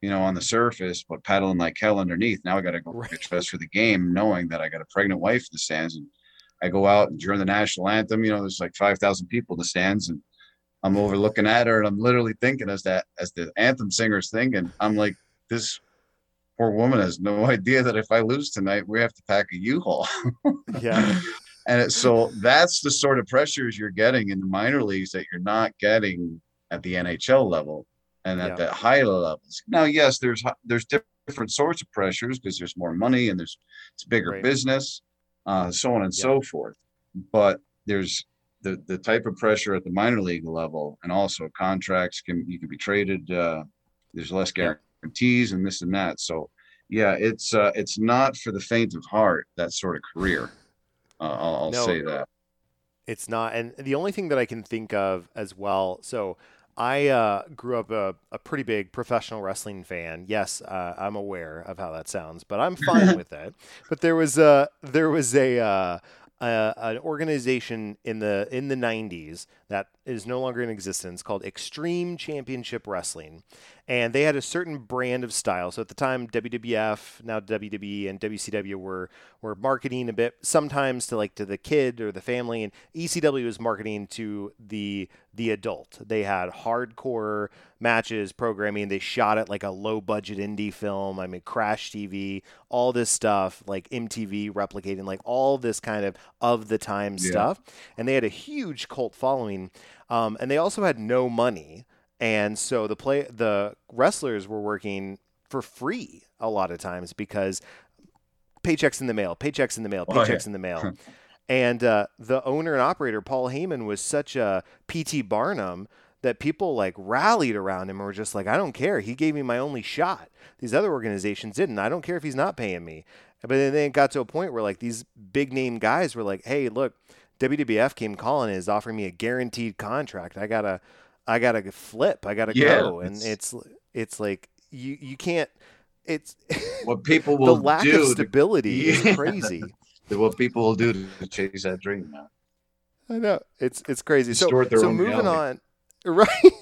you know, on the surface, but paddling like hell underneath. Now I got to go right. get dressed for the game, knowing that I got a pregnant wife in the stands. And I go out and during the national anthem, you know, there's like 5,000 people in the stands and I'm over looking at her and I'm literally thinking as that, as the anthem singer's thinking, I'm like, this poor woman has no idea that if I lose tonight, we have to pack a U-Haul. yeah. And it, so that's the sort of pressures you're getting in the minor leagues that you're not getting at the NHL level and at yeah. the higher levels. Now, yes, there's there's different sorts of pressures because there's more money and there's it's bigger right. business, uh, so on and yeah. so forth. But there's the the type of pressure at the minor league level, and also contracts can you can be traded. Uh, there's less guarantees and this and that. So, yeah, it's uh, it's not for the faint of heart that sort of career. Uh, I'll, I'll no, say that. It's not, and the only thing that I can think of as well. So I uh, grew up a, a, pretty big professional wrestling fan. Yes, uh, I'm aware of how that sounds, but I'm fine with it. But there was a there was a, uh, a, an organization in the in the 90s that is no longer in existence called Extreme Championship Wrestling, and they had a certain brand of style. So at the time, WWF, now WWE, and WCW were were marketing a bit sometimes to like to the kid or the family, and ECW was marketing to the the adult. They had hardcore matches, programming. They shot it like a low budget indie film. I mean, Crash TV, all this stuff, like MTV replicating, like all this kind of of the time yeah. stuff. And they had a huge cult following. Um, and they also had no money and so the play the wrestlers were working for free a lot of times because paychecks in the mail, paychecks in the mail, paychecks oh, yeah. in the mail. and uh, the owner and operator Paul Heyman was such a PT Barnum that people like rallied around him and were just like, I don't care. He gave me my only shot. These other organizations didn't. I don't care if he's not paying me. But then it got to a point where like these big name guys were like, Hey, look, WWF came calling and is offering me a guaranteed contract. I gotta I gotta flip. I gotta yeah, go, and it's it's like you you can't. It's what people will the lack of stability to, is crazy. what people will do to chase that dream. Now. I know it's it's crazy. Distort so so moving reality. on, right?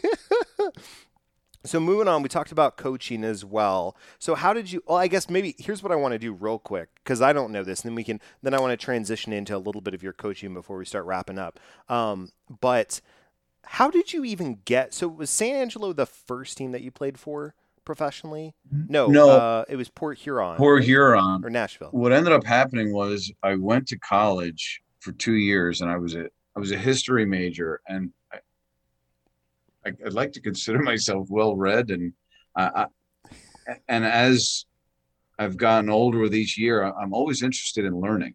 So moving on, we talked about coaching as well. So how did you? Well, I guess maybe here's what I want to do real quick because I don't know this, and then we can then I want to transition into a little bit of your coaching before we start wrapping up. Um, but how did you even get? So was San Angelo the first team that you played for professionally? No, no, uh, it was Port Huron. Port right? Huron or Nashville. What ended up happening was I went to college for two years, and I was a I was a history major, and I, would like to consider myself well read, and I, I, and as I've gotten older with each year, I'm always interested in learning.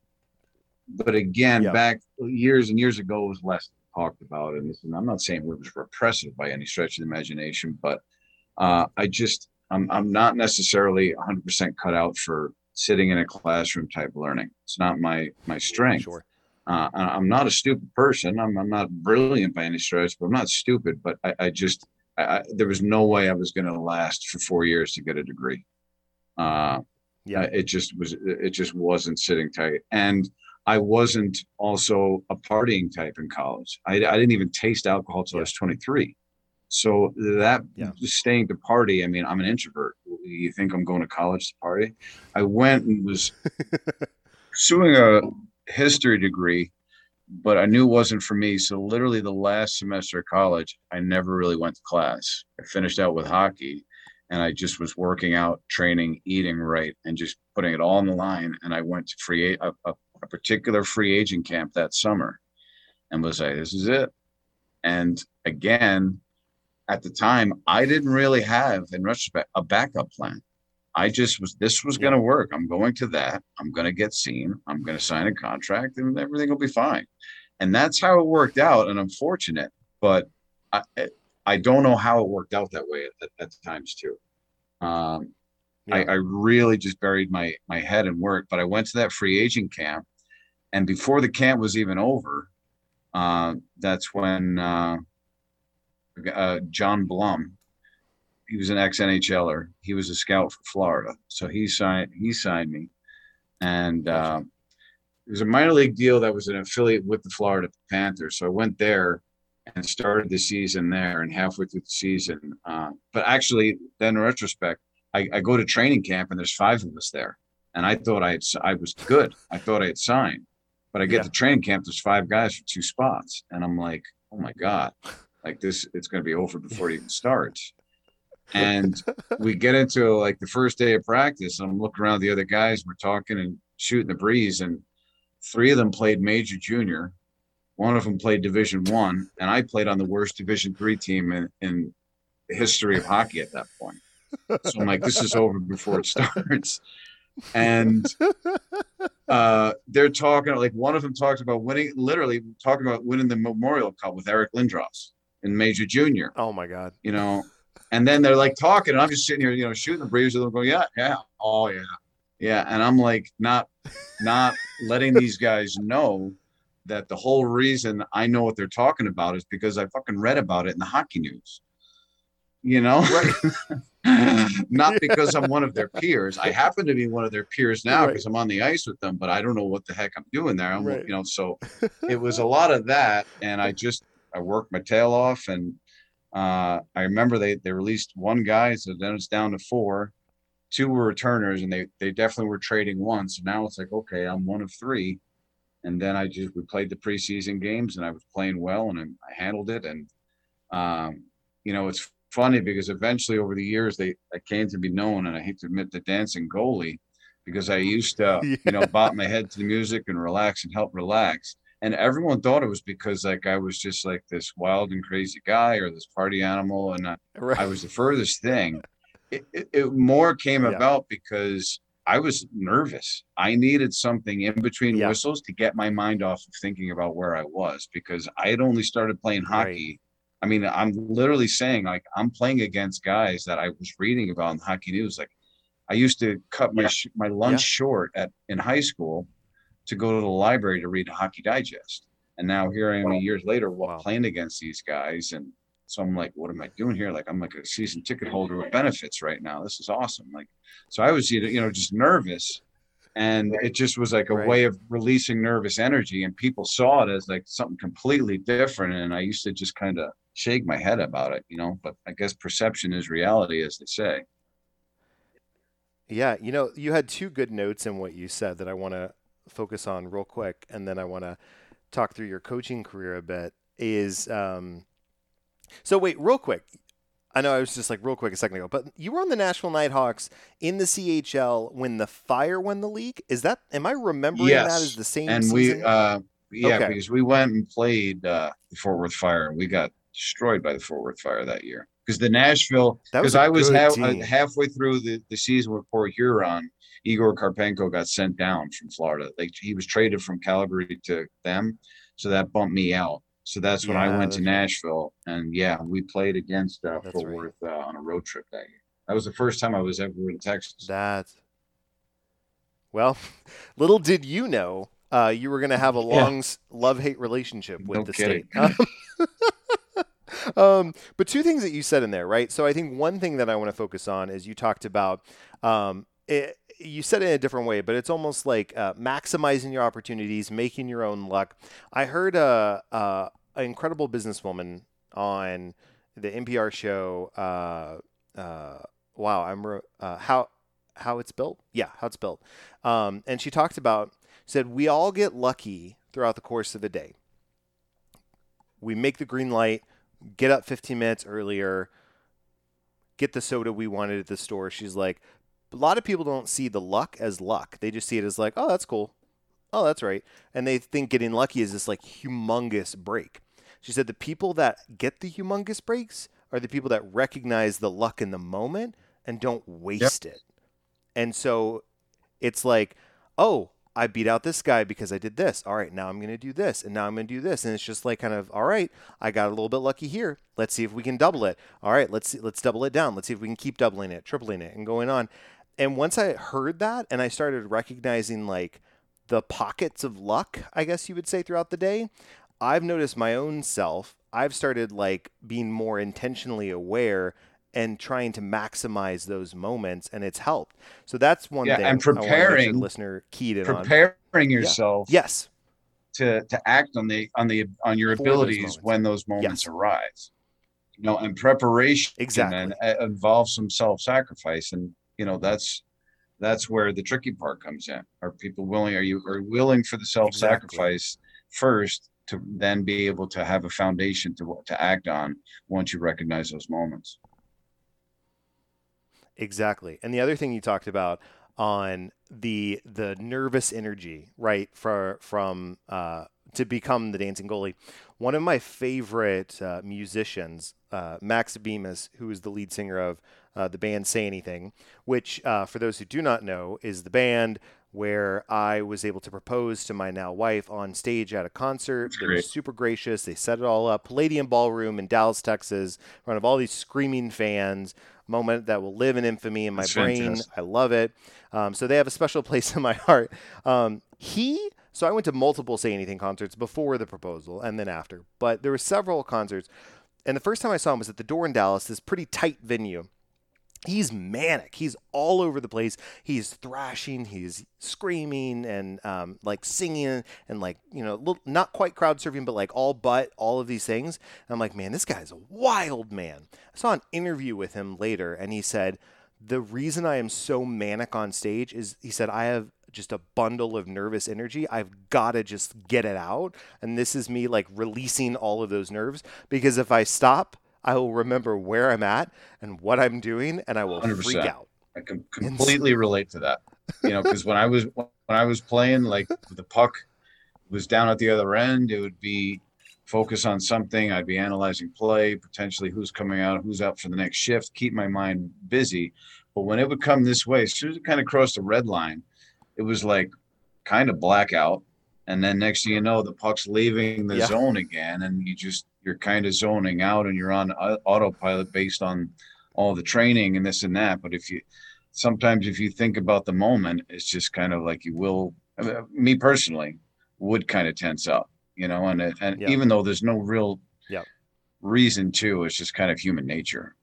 But again, yep. back years and years ago, it was less talked about and this, and I'm not saying it was repressive by any stretch of the imagination, but uh, I just I'm I'm not necessarily 100% cut out for sitting in a classroom type learning. It's not my my strength. Sure. Uh, I'm not a stupid person. I'm, I'm not brilliant by any stretch, but I'm not stupid. But I, I just I, there was no way I was going to last for four years to get a degree. Uh, Yeah. It just was. It just wasn't sitting tight, and I wasn't also a partying type in college. I, I didn't even taste alcohol till yeah. I was 23. So that yeah. staying to party. I mean, I'm an introvert. You think I'm going to college to party? I went and was pursuing a history degree, but I knew it wasn't for me. So literally the last semester of college, I never really went to class. I finished out with hockey and I just was working out, training, eating right, and just putting it all on the line. And I went to free a, a, a particular free agent camp that summer, and was like, "This is it." And again, at the time, I didn't really have, in retrospect, a backup plan. I just was, this was going to work. I'm going to that. I'm going to get seen. I'm going to sign a contract and everything will be fine. And that's how it worked out. And I'm fortunate, but I, I don't know how it worked out that way at, at times too. Um, yeah. I, I really just buried my, my head in work, but I went to that free agent camp and before the camp was even over, uh, that's when, uh, uh, John Blum, he was an ex NHLer. He was a scout for Florida, so he signed he signed me, and uh, it was a minor league deal that was an affiliate with the Florida Panthers. So I went there and started the season there, and halfway through the season, uh, but actually, then in retrospect, I, I, go to training camp and there's five of us there, and I thought I had I was good. I thought I had signed, but I get yeah. to training camp. There's five guys for two spots, and I'm like, oh my god, like this, it's going to be over before it even starts and we get into like the first day of practice. And I'm looking around the other guys. We're talking and shooting the breeze, and three of them played major junior. One of them played Division One, and I played on the worst Division Three team in, in the history of hockey at that point. So I'm like, this is over before it starts. And uh, they're talking like one of them talks about winning, literally talking about winning the Memorial Cup with Eric Lindros in Major Junior. Oh my God! You know, and then they're like talking, and I'm just sitting here, you know, shooting the breeze with them, going, yeah, yeah, oh yeah, yeah. And I'm like, not, not letting these guys know that the whole reason I know what they're talking about is because I fucking read about it in the hockey news. You know, right. not because I'm one of their peers. I happen to be one of their peers now because right. I'm on the ice with them, but I don't know what the heck I'm doing there. I'm, right. you know, so it was a lot of that, and I just I worked my tail off, and uh, I remember they they released one guy, so then it's down to four. Two were returners, and they they definitely were trading one. So now it's like, okay, I'm one of three. And then I just we played the preseason games, and I was playing well, and I, I handled it. And um, you know, it's funny because eventually over the years they I came to be known, and I hate to admit the dancing goalie because I used to yeah. you know bop my head to the music and relax and help relax and everyone thought it was because like I was just like this wild and crazy guy or this party animal, and I, right. I was the furthest thing. It, it, it more came yeah. about because I was nervous. I needed something in between yeah. whistles to get my mind off of thinking about where I was because I had only started playing hockey. Right. I mean, I'm literally saying like I'm playing against guys that I was reading about in hockey news. Like I used to cut my yeah. my lunch short at in high school to go to the library to read a Hockey Digest. And now here I am years later wow. playing against these guys. And so I'm like, what am I doing here? Like I'm like a season ticket holder with benefits right now. This is awesome. Like, so I was, you know, just nervous. And right. it just was like a right. way of releasing nervous energy. And people saw it as like something completely different. And I used to just kind of shake my head about it, you know, but I guess perception is reality, as they say. Yeah, you know, you had two good notes in what you said that I want to focus on real quick, and then I want to talk through your coaching career a bit. Is um, so wait, real quick. I know I was just like real quick a second ago, but you were on the Nashville Nighthawks in the CHL when the Fire won the league. Is that am I remembering yes. that as the same? And season? we, uh, yeah, okay. because we went and played uh, the Fort Worth Fire, and we got destroyed by the Fort Worth Fire that year. Because the Nashville, because I was halfway through the, the season with Port Huron, Igor Karpenko got sent down from Florida. Like he was traded from Calgary to them, so that bumped me out. So that's when yeah, I went to Nashville, and yeah, we played against uh, Fort right. Worth uh, on a road trip that year. That was the first time I was ever in Texas. That. Well, little did you know uh, you were going to have a long yeah. love hate relationship with the state. um, but two things that you said in there, right? So I think one thing that I want to focus on is you talked about um, it, you said it in a different way, but it's almost like uh, maximizing your opportunities, making your own luck. I heard a, a an incredible businesswoman on the NPR show. Uh, uh, wow, I'm uh, how how it's built. Yeah, how it's built. Um, and she talked about said we all get lucky throughout the course of a day. We make the green light, get up 15 minutes earlier, get the soda we wanted at the store. She's like, a lot of people don't see the luck as luck. They just see it as like, oh, that's cool. Oh, that's right. And they think getting lucky is this like humongous break. She said the people that get the humongous breaks are the people that recognize the luck in the moment and don't waste yep. it. And so it's like, oh, I beat out this guy because I did this. All right, now I'm going to do this, and now I'm going to do this, and it's just like kind of all right. I got a little bit lucky here. Let's see if we can double it. All right, let's see, let's double it down. Let's see if we can keep doubling it, tripling it, and going on. And once I heard that, and I started recognizing like the pockets of luck, I guess you would say throughout the day, I've noticed my own self. I've started like being more intentionally aware and trying to maximize those moments, and it's helped. So that's one yeah, thing. And preparing the listener keyed in preparing on. yourself. Yeah. Yes. To to act on the on the on your abilities those when those moments yes. arise. You know, and preparation exactly and uh, involves some self sacrifice, and you know that's that's where the tricky part comes in. Are people willing? Are you are willing for the self sacrifice exactly. first to then be able to have a foundation to to act on once you recognize those moments? Exactly. And the other thing you talked about on the the nervous energy, right, for from uh, to become the dancing goalie. One of my favorite uh, musicians, uh, Max Bemis, who is the lead singer of uh, the band Say Anything, which, uh, for those who do not know, is the band where I was able to propose to my now wife on stage at a concert. They were super gracious. They set it all up. Palladium Ballroom in Dallas, Texas, in front of all these screaming fans moment that will live in infamy in my That's brain. Fantastic. I love it. Um, so they have a special place in my heart. Um, he, so I went to multiple Say Anything concerts before the proposal and then after, but there were several concerts. And the first time I saw him was at the Door in Dallas, this pretty tight venue he's manic. He's all over the place. He's thrashing. He's screaming and um, like singing and like you know little, not quite crowd surfing, but like all but all of these things. And I'm like, man, this guy's a wild man. I saw an interview with him later, and he said the reason I am so manic on stage is he said I have just a bundle of nervous energy. I've got to just get it out. And this is me like releasing all of those nerves because if I stop, I will remember where I'm at and what I'm doing, and I will 100%. freak out. I can completely relate to that. You know, because when I was when I was playing, like the puck was down at the other end, it would be focus on something. I'd be analyzing play, potentially who's coming out, who's out for the next shift, keep my mind busy. But when it would come this way, as soon as it kind of crossed the red line, it was like kind of blackout. And then next thing you know, the puck's leaving the yeah. zone again, and you just you're kind of zoning out and you're on autopilot based on all the training and this and that. But if you sometimes if you think about the moment, it's just kind of like you will. I mean, me personally would kind of tense up, you know, and and yeah. even though there's no real yeah. reason to, it's just kind of human nature.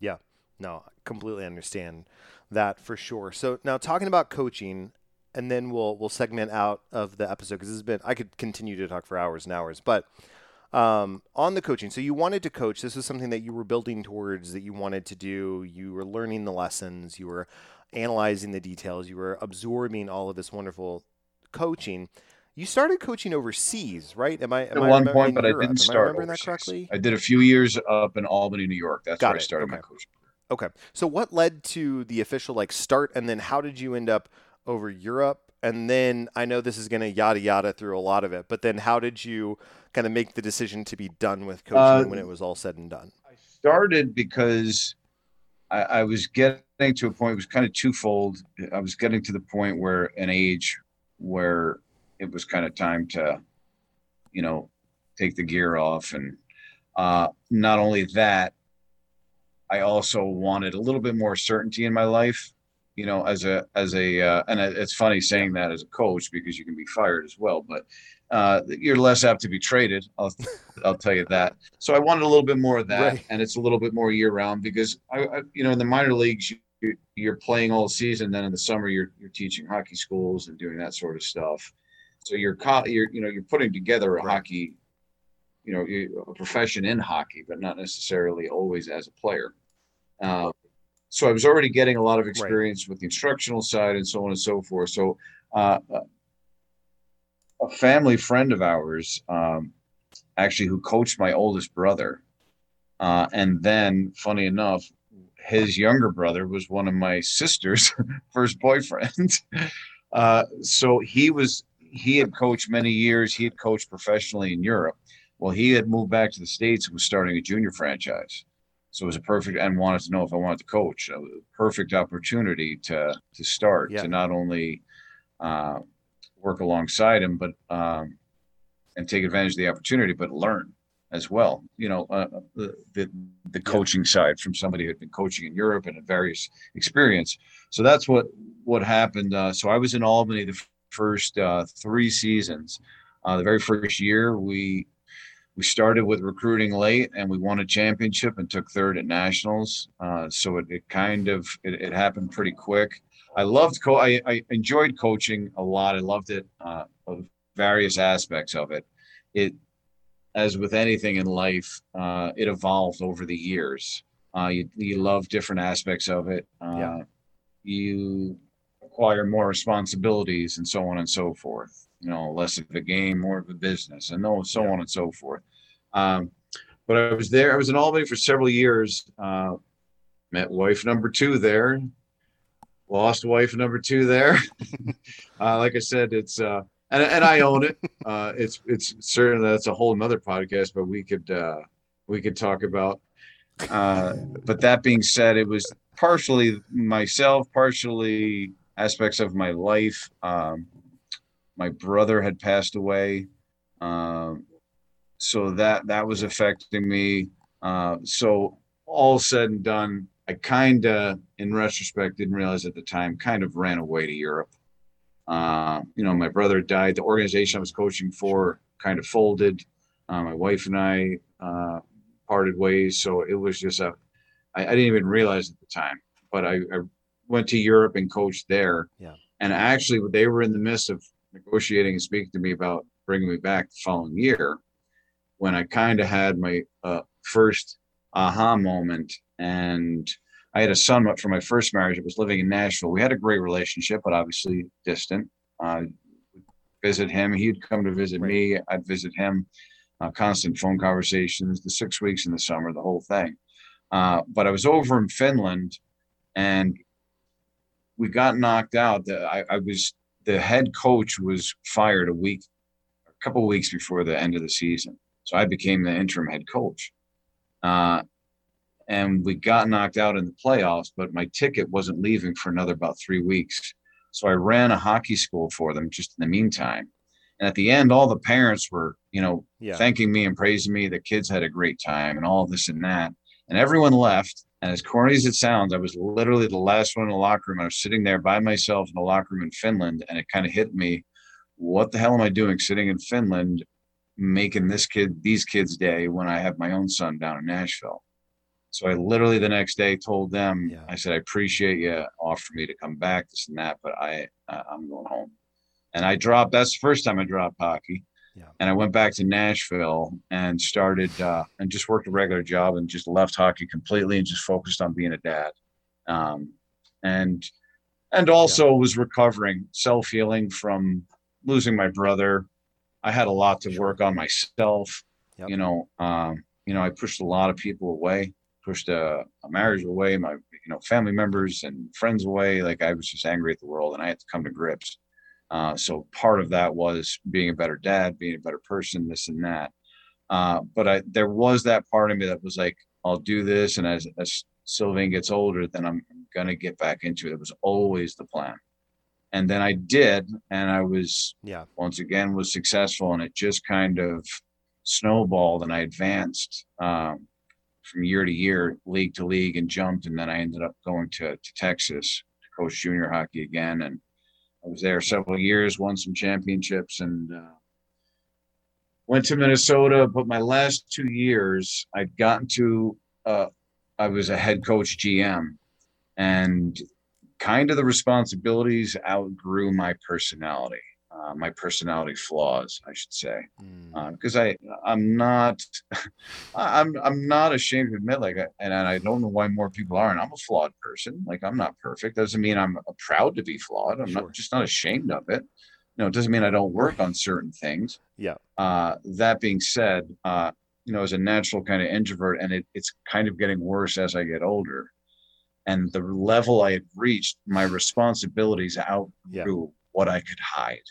Yeah, no, I completely understand that for sure. So now talking about coaching, and then we'll we'll segment out of the episode because this has been I could continue to talk for hours and hours, but um, on the coaching. So you wanted to coach. This was something that you were building towards that you wanted to do. You were learning the lessons. You were analyzing the details. You were absorbing all of this wonderful coaching. You started coaching overseas, right? Am I am at I one point, but Europe? I didn't start. I that correctly? I did a few years up in Albany, New York. That's Got where it. I started okay. my coaching. Okay. So what led to the official like start, and then how did you end up over Europe? And then I know this is going to yada yada through a lot of it, but then how did you kind of make the decision to be done with coaching uh, when it was all said and done? I started because I, I was getting to a point, it was kind of twofold. I was getting to the point where an age where it was kind of time to, you know, take the gear off. And uh, not only that, I also wanted a little bit more certainty in my life you know, as a as a uh, and it's funny saying that as a coach because you can be fired as well, but uh, you're less apt to be traded. I'll I'll tell you that. So I wanted a little bit more of that, right. and it's a little bit more year round because I, I, you know in the minor leagues you're playing all season. Then in the summer, you're you're teaching hockey schools and doing that sort of stuff. So you're you're you know you're putting together a right. hockey, you know, a profession in hockey, but not necessarily always as a player. Uh, so I was already getting a lot of experience right. with the instructional side and so on and so forth. So uh, a family friend of ours, um, actually, who coached my oldest brother, uh, and then, funny enough, his younger brother was one of my sister's first boyfriends. Uh, so he was he had coached many years. He had coached professionally in Europe. Well, he had moved back to the states and was starting a junior franchise. So it was a perfect and wanted to know if I wanted to coach. A perfect opportunity to to start yeah. to not only uh, work alongside him, but um, and take advantage of the opportunity, but learn as well. You know, uh, uh, the, the, the coaching side from somebody who had been coaching in Europe and had various experience. So that's what what happened. Uh, so I was in Albany the first uh, three seasons. Uh, the very first year, we we started with recruiting late, and we won a championship and took third at nationals. Uh, so it, it kind of it, it, happened pretty quick. I loved co. I, I enjoyed coaching a lot. I loved it. various aspects of it. It as with anything in life, uh, it evolved over the years. Uh, you, you love different aspects of it. Uh, yeah. You acquire more responsibilities and so on and so forth. You know, less of a game, more of a business, and so yeah. on and so forth. Um, but I was there. I was in Albany for several years. Uh, met wife number two there. Lost wife number two there. Uh, like I said, it's uh, and, and I own it. Uh, it's it's certainly that's a whole nother podcast, but we could uh, we could talk about. Uh, but that being said, it was partially myself, partially aspects of my life. Um, my brother had passed away, um, so that that was affecting me. Uh, so all said and done, I kind of, in retrospect, didn't realize at the time, kind of ran away to Europe. Uh, you know, my brother died. The organization I was coaching for kind of folded. Uh, my wife and I uh, parted ways, so it was just a. I, I didn't even realize at the time, but I, I went to Europe and coached there. Yeah. And actually, they were in the midst of negotiating and speaking to me about bringing me back the following year, when I kind of had my uh, first aha moment and I had a son from my first marriage that was living in Nashville. We had a great relationship, but obviously distant. Uh, visit him. He'd come to visit right. me. I'd visit him. Uh, constant phone conversations, the six weeks in the summer, the whole thing. Uh, but I was over in Finland and we got knocked out. I, I was the head coach was fired a week, a couple weeks before the end of the season. So I became the interim head coach. Uh, and we got knocked out in the playoffs, but my ticket wasn't leaving for another about three weeks. So I ran a hockey school for them just in the meantime. And at the end, all the parents were, you know, yeah. thanking me and praising me. The kids had a great time and all this and that. And everyone left. And as corny as it sounds, I was literally the last one in the locker room. I was sitting there by myself in the locker room in Finland. And it kind of hit me what the hell am I doing sitting in Finland making this kid, these kids' day when I have my own son down in Nashville? So I literally the next day told them, yeah. I said, I appreciate you offering me to come back, this and that, but I uh, I'm going home. And I dropped. That's the first time I dropped hockey. Yeah. And I went back to Nashville and started uh, and just worked a regular job and just left hockey completely and just focused on being a dad. Um, and and also yeah. was recovering, self healing from losing my brother. I had a lot to work on myself. Yep. You know, um, you know, I pushed a lot of people away pushed a, a, marriage away, my you know family members and friends away. Like I was just angry at the world, and I had to come to grips. Uh, so part of that was being a better dad, being a better person, this and that. Uh, but I, there was that part of me that was like, I'll do this, and as, as Sylvain gets older, then I'm gonna get back into it. It was always the plan, and then I did, and I was yeah once again was successful, and it just kind of snowballed, and I advanced. Um, from year to year, league to league, and jumped. And then I ended up going to, to Texas to coach junior hockey again. And I was there several years, won some championships, and uh, went to Minnesota. But my last two years, I'd gotten to, uh, I was a head coach GM. and kind of the responsibilities outgrew my personality uh, my personality flaws, I should say, because mm. uh, I I'm not I'm I'm not ashamed to admit like, and I don't know why more people aren't. I'm a flawed person. Like I'm not perfect. Doesn't mean I'm proud to be flawed. I'm sure. not just not ashamed of it. You know, it doesn't mean I don't work on certain things. Yeah. Uh, that being said, uh, you know, as a natural kind of introvert, and it, it's kind of getting worse as I get older. And the level I had reached, my responsibilities outgrew yeah. what I could hide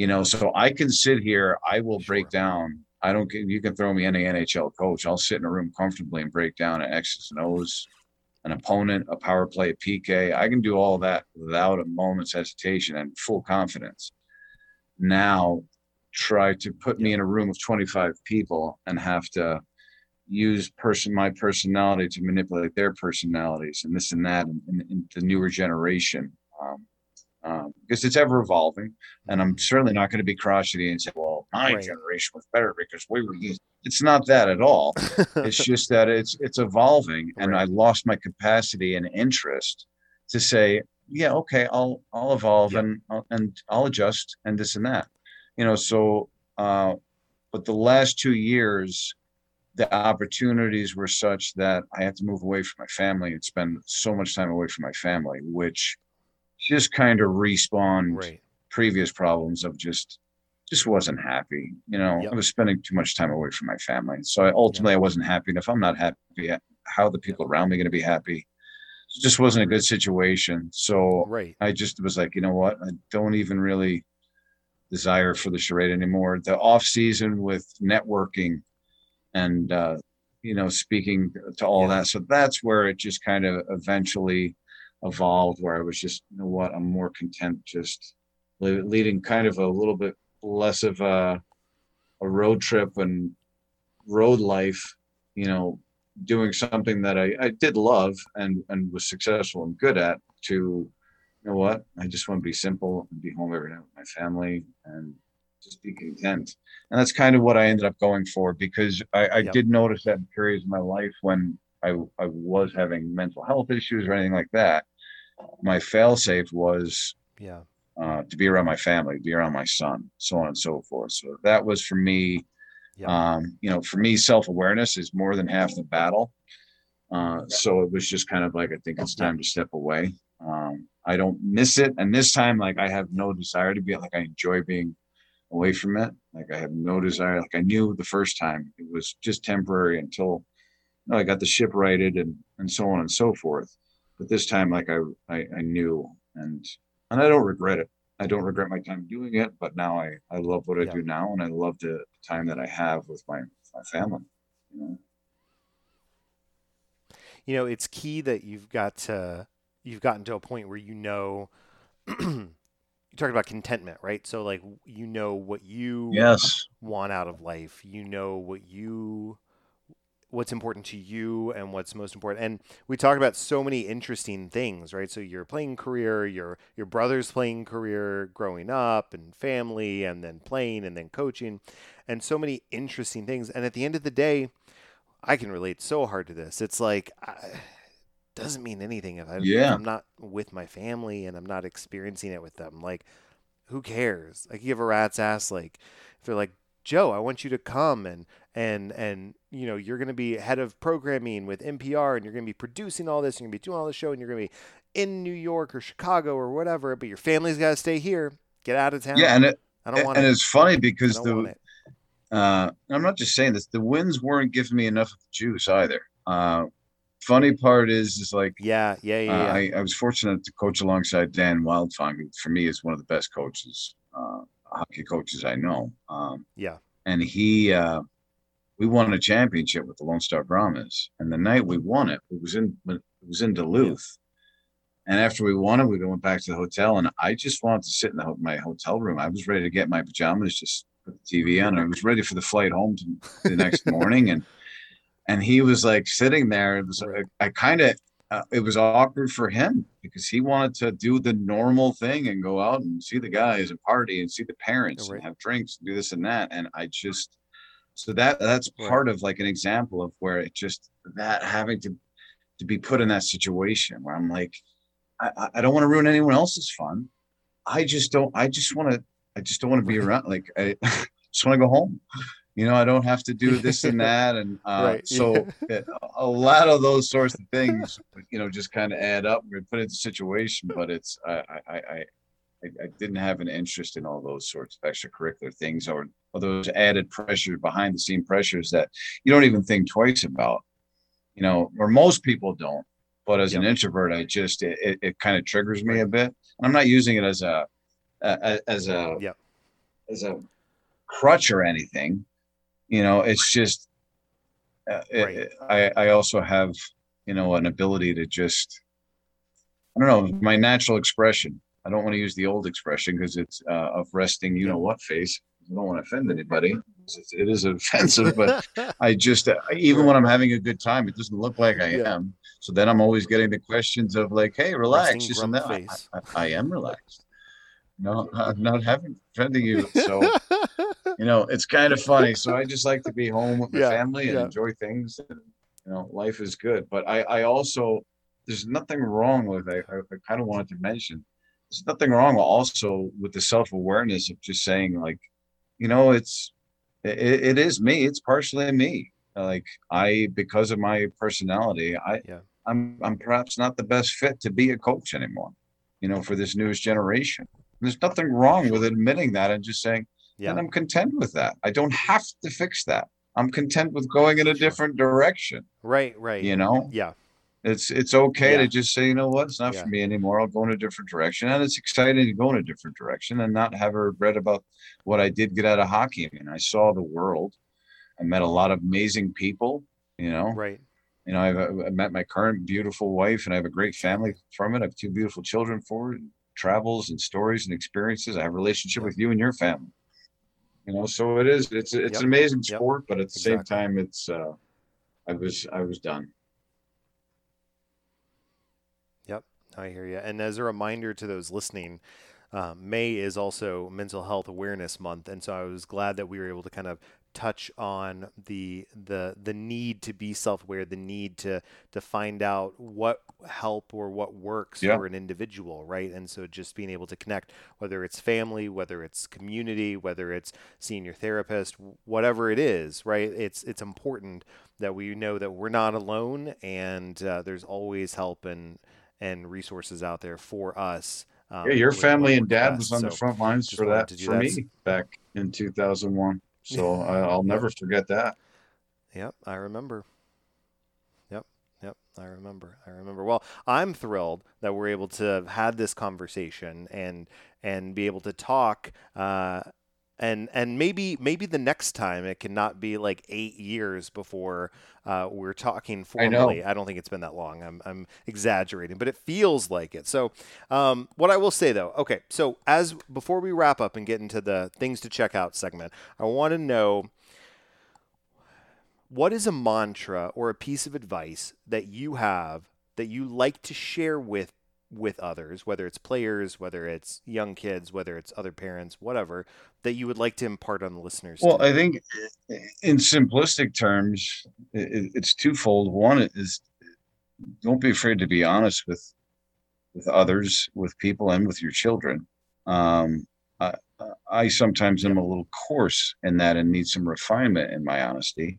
you know, so I can sit here, I will sure. break down. I don't you can throw me any NHL coach. I'll sit in a room comfortably and break down an X's and O's, an opponent, a power play, a PK. I can do all that without a moment's hesitation and full confidence. Now try to put me in a room of 25 people and have to use person my personality to manipulate their personalities and this and that and, and, and the newer generation um, um, because it's ever evolving. And I'm certainly not going to be crotchety and say, well, my right. generation was better because we were used. It's not that at all. it's just that it's it's evolving, and right. I lost my capacity and interest to say, yeah, okay, I'll I'll evolve yeah. and I'll, and I'll adjust and this and that, you know. So, uh, but the last two years, the opportunities were such that I had to move away from my family and spend so much time away from my family, which just kind of respawned right. previous problems of just just wasn't happy. You know, yep. I was spending too much time away from my family. So I, ultimately, yep. I wasn't happy. And if I'm not happy, how are the people around me going to be happy? It just wasn't a good situation. So right. I just was like, you know what? I don't even really desire for the charade anymore. The off season with networking and, uh, you know, speaking to all that. So that's where it just kind of eventually evolved where I was just, you know what, I'm more content just leading kind of a little bit less of a, a road trip and road life, you know, doing something that I, I did love and, and was successful and good at to, you know what, I just want to be simple and be home every night with my family and just be content. And that's kind of what I ended up going for because I, I yep. did notice that in periods of my life when I, I was having mental health issues or anything like that, my failsafe was yeah uh, to be around my family, be around my son, so on and so forth. So that was for me. Yeah. Um, you know, for me, self awareness is more than half the battle. Uh, so it was just kind of like I think it's time to step away. Um, I don't miss it, and this time, like I have no desire to be like I enjoy being away from it. Like I have no desire. Like I knew the first time it was just temporary until you know, I got the ship righted and and so on and so forth but this time like I, I i knew and and i don't regret it. I don't regret my time doing it but now i i love what i yeah. do now and i love the time that i have with my my family you know? You know it's key that you've got to you've gotten to a point where you know you talked about contentment right? So like you know what you yes. want out of life. You know what you what's important to you and what's most important. And we talked about so many interesting things, right? So your playing career, your your brother's playing career, growing up, and family, and then playing, and then coaching, and so many interesting things. And at the end of the day, I can relate so hard to this. It's like. I, doesn't mean anything if, I, yeah. I'm not with my family and I'm not experiencing it with them. Like, who cares? Like, you give a rat's ass. Like, if they're like, Joe, I want you to come and and and you know you're going to be head of programming with NPR and you're going to be producing all this, and you're going to be doing all the show, and you're going to be in New York or Chicago or whatever, but your family's got to stay here. Get out of town. Yeah, and it, I don't want. And it. it's funny because the uh, I'm not just saying this. The wins weren't giving me enough of the juice either. Uh, funny part is, is like yeah, yeah, yeah. Uh, yeah. I, I, was fortunate to coach alongside Dan Wildfong, who for me is one of the best coaches, uh, hockey coaches I know. Um, yeah, and he uh, we won a championship with the Lone Star Brahmas, and the night we won it, it was in it was in Duluth. And after we won it, we went back to the hotel, and I just wanted to sit in the, my hotel room. I was ready to get my pajamas, just put the TV on, and I was ready for the flight home to, the next morning. And and he was like sitting there. It was I kind of uh, it was awkward for him because he wanted to do the normal thing and go out and see the guys and party and see the parents right. and have drinks and do this and that. And I just so that that's part right. of like an example of where it just that having to to be put in that situation where I'm like, I, I don't want to ruin anyone else's fun. I just don't. I just want to. I just don't want to be around. Like I just want to go home. You know, I don't have to do this and that, and uh, right. so yeah. a lot of those sorts of things, you know, just kind of add up. and put into situation, but it's I I I I didn't have an interest in all those sorts of extracurricular things or, or those added pressures behind the scene pressures that you don't even think twice about. You know, or most people don't. But as yep. an introvert, I just it, it, it kind of triggers me a bit. And I'm not using it as a, a as a yep. as a crutch or anything. You know, it's just uh, right. it, I I also have you know an ability to just I don't know my natural expression. I don't want to use the old expression because it's uh, of resting you know what face. I don't want to offend anybody. It is offensive, but I just uh, even when I'm having a good time, it doesn't look like I yeah. am. So then I'm always getting the questions of like, "Hey, relax." Just and that. I, I, I, am relaxed. No, I'm not having offending you. So you know, it's kind of funny. So I just like to be home with my yeah, family and yeah. enjoy things. And, you know, life is good. But I, I also there's nothing wrong with. I, I kind of wanted to mention. There's nothing wrong also with the self awareness of just saying like, you know, it's it, it is me. It's partially me. Like I, because of my personality, I, yeah. I'm, I'm perhaps not the best fit to be a coach anymore. You know, for this newest generation. There's nothing wrong with admitting that and just saying, yeah. and I'm content with that. I don't have to fix that. I'm content with going in a different direction. Right, right. You know? Yeah. It's it's okay yeah. to just say, you know what, it's not yeah. for me anymore. I'll go in a different direction. And it's exciting to go in a different direction and not have a regret about what I did get out of hockey. I mean, I saw the world. I met a lot of amazing people, you know. Right. You know, I've, I've met my current beautiful wife and I have a great family from it. I have two beautiful children for it, travels and stories and experiences. I have a relationship with you and your family. You know, so it is, it's, it's yep. an amazing sport, yep. but at the exactly. same time, it's, uh, I was, I was done. Yep. I hear you. And as a reminder to those listening, um, May is also Mental Health Awareness Month, and so I was glad that we were able to kind of touch on the the the need to be self-aware, the need to to find out what help or what works yeah. for an individual, right? And so just being able to connect, whether it's family, whether it's community, whether it's seeing your therapist, whatever it is, right? It's it's important that we know that we're not alone, and uh, there's always help and and resources out there for us. Um, yeah, your family and dad was on so the front lines for that for that. me back in 2001. So I, will never forget that. Yep, I remember. Yep, yep, I remember. I remember. Well, I'm thrilled that we're able to have had this conversation and and be able to talk. Uh, and and maybe maybe the next time it cannot be like eight years before uh, we're talking formally. I, I, don't think it's been that long. I'm I'm exaggerating, but it feels like it. So, um, what I will say though, okay, so as before we wrap up and get into the things to check out segment, I want to know what is a mantra or a piece of advice that you have that you like to share with with others, whether it's players, whether it's young kids, whether it's other parents, whatever, that you would like to impart on the listeners? Well, today? I think in simplistic terms, it's twofold. One is don't be afraid to be honest with with others, with people, and with your children. Um, I, I sometimes am a little coarse in that and need some refinement in my honesty.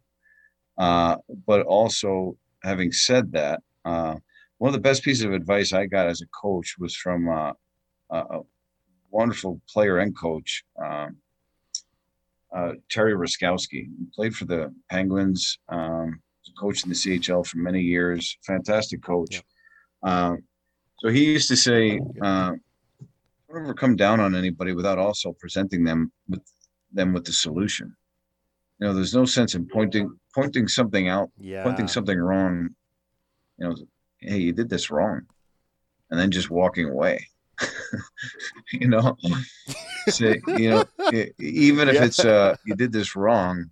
Uh, but also, having said that, uh, one of the best pieces of advice I got as a coach was from uh, a wonderful player and coach, um, uh, Terry Ruskowski. He played for the Penguins, um, coach in the CHL for many years. Fantastic coach. Yeah. Um, so he used to say, uh, "Don't ever come down on anybody without also presenting them with them with the solution." You know, there's no sense in pointing pointing something out, yeah. pointing something wrong. You know, hey, you did this wrong, and then just walking away. you know, so, you know, even if yeah. it's uh, you did this wrong,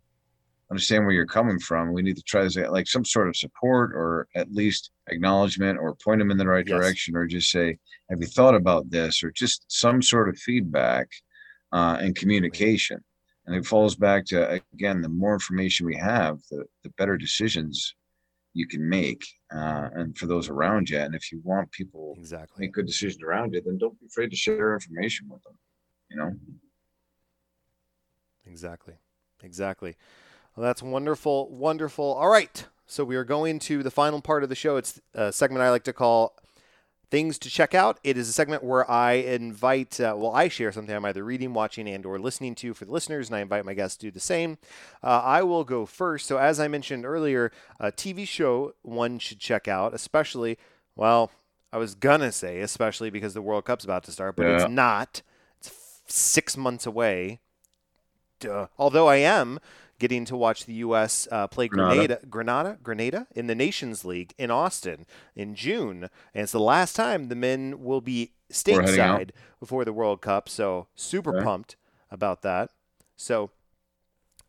understand where you're coming from. We need to try to say like some sort of support or at least acknowledgement or point them in the right yes. direction or just say, have you thought about this or just some sort of feedback uh, and communication. And it falls back to again, the more information we have, the the better decisions you can make uh, and for those around you. And if you want people exactly make good decisions around you, then don't be afraid to share information with them. You know. Exactly. Exactly. Well, that's wonderful. Wonderful. All right. So we are going to the final part of the show. It's a segment I like to call things to check out. It is a segment where I invite, uh, well, I share something I'm either reading, watching, and or listening to for the listeners, and I invite my guests to do the same. Uh, I will go first. So as I mentioned earlier, a TV show one should check out, especially, well, I was gonna say especially because the World Cup's about to start, but yeah. it's not. It's f- six months away. Duh. Although I am getting to watch the U.S. Uh, play Grenada. Grenada, Grenada, in the Nations League in Austin in June, and it's the last time the men will be stateside before the World Cup. So super okay. pumped about that. So.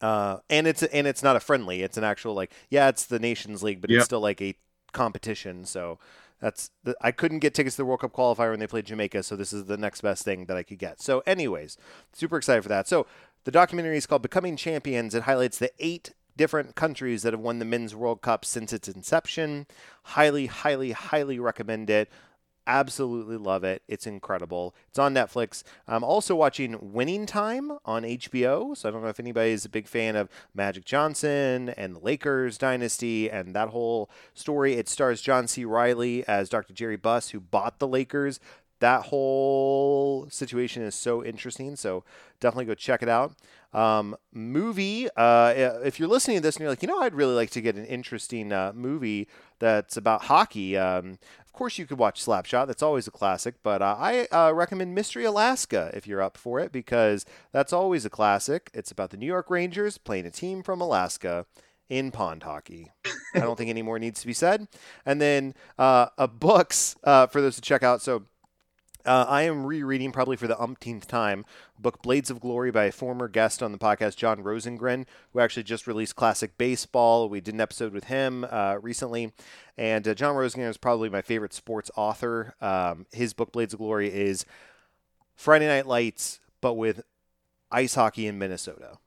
Uh, and it's and it's not a friendly. It's an actual like yeah, it's the Nations League, but yep. it's still like a competition. So that's the, I couldn't get tickets to the World Cup qualifier when they played Jamaica, so this is the next best thing that I could get. So, anyways, super excited for that. So, the documentary is called Becoming Champions. It highlights the eight different countries that have won the Men's World Cup since its inception. Highly, highly, highly recommend it. Absolutely love it. It's incredible. It's on Netflix. I'm also watching Winning Time on HBO. So I don't know if anybody's a big fan of Magic Johnson and the Lakers dynasty and that whole story. It stars John C. Reilly as Dr. Jerry Buss, who bought the Lakers that whole situation is so interesting. So definitely go check it out. Um, movie, uh, if you're listening to this and you're like, you know, I'd really like to get an interesting uh, movie that's about hockey. Um, of course, you could watch Slapshot. That's always a classic. But uh, I uh, recommend Mystery Alaska if you're up for it because that's always a classic. It's about the New York Rangers playing a team from Alaska in pond hockey. I don't think any more needs to be said. And then uh, books uh, for those to check out. So uh, I am rereading, probably for the umpteenth time, book Blades of Glory by a former guest on the podcast, John Rosengren, who actually just released Classic Baseball. We did an episode with him uh, recently. And uh, John Rosengren is probably my favorite sports author. Um, his book, Blades of Glory, is Friday Night Lights, but with ice hockey in Minnesota.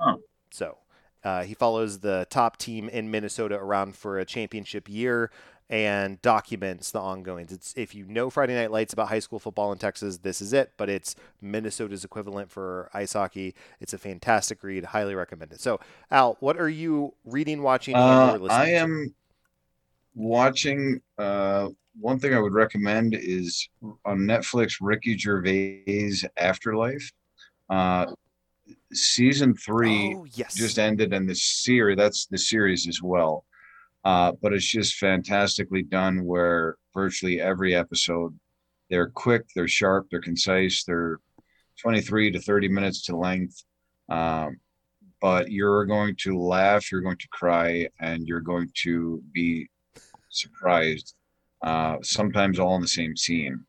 Oh. So uh, he follows the top team in Minnesota around for a championship year and documents the ongoings. It's if you know Friday Night Lights about high school football in Texas, this is it. But it's Minnesota's equivalent for ice hockey. It's a fantastic read. Highly recommend it. So, Al, what are you reading, watching, uh, I am to? watching. Uh, one thing I would recommend is on Netflix, Ricky Gervais Afterlife. Uh, season three oh, yes. just ended, and the series that's the series as well. Uh, but it's just fantastically done where virtually every episode they're quick, they're sharp, they're concise, they're 23 to 30 minutes to length. Um, but you're going to laugh, you're going to cry, and you're going to be surprised. Uh, sometimes all in the same scene.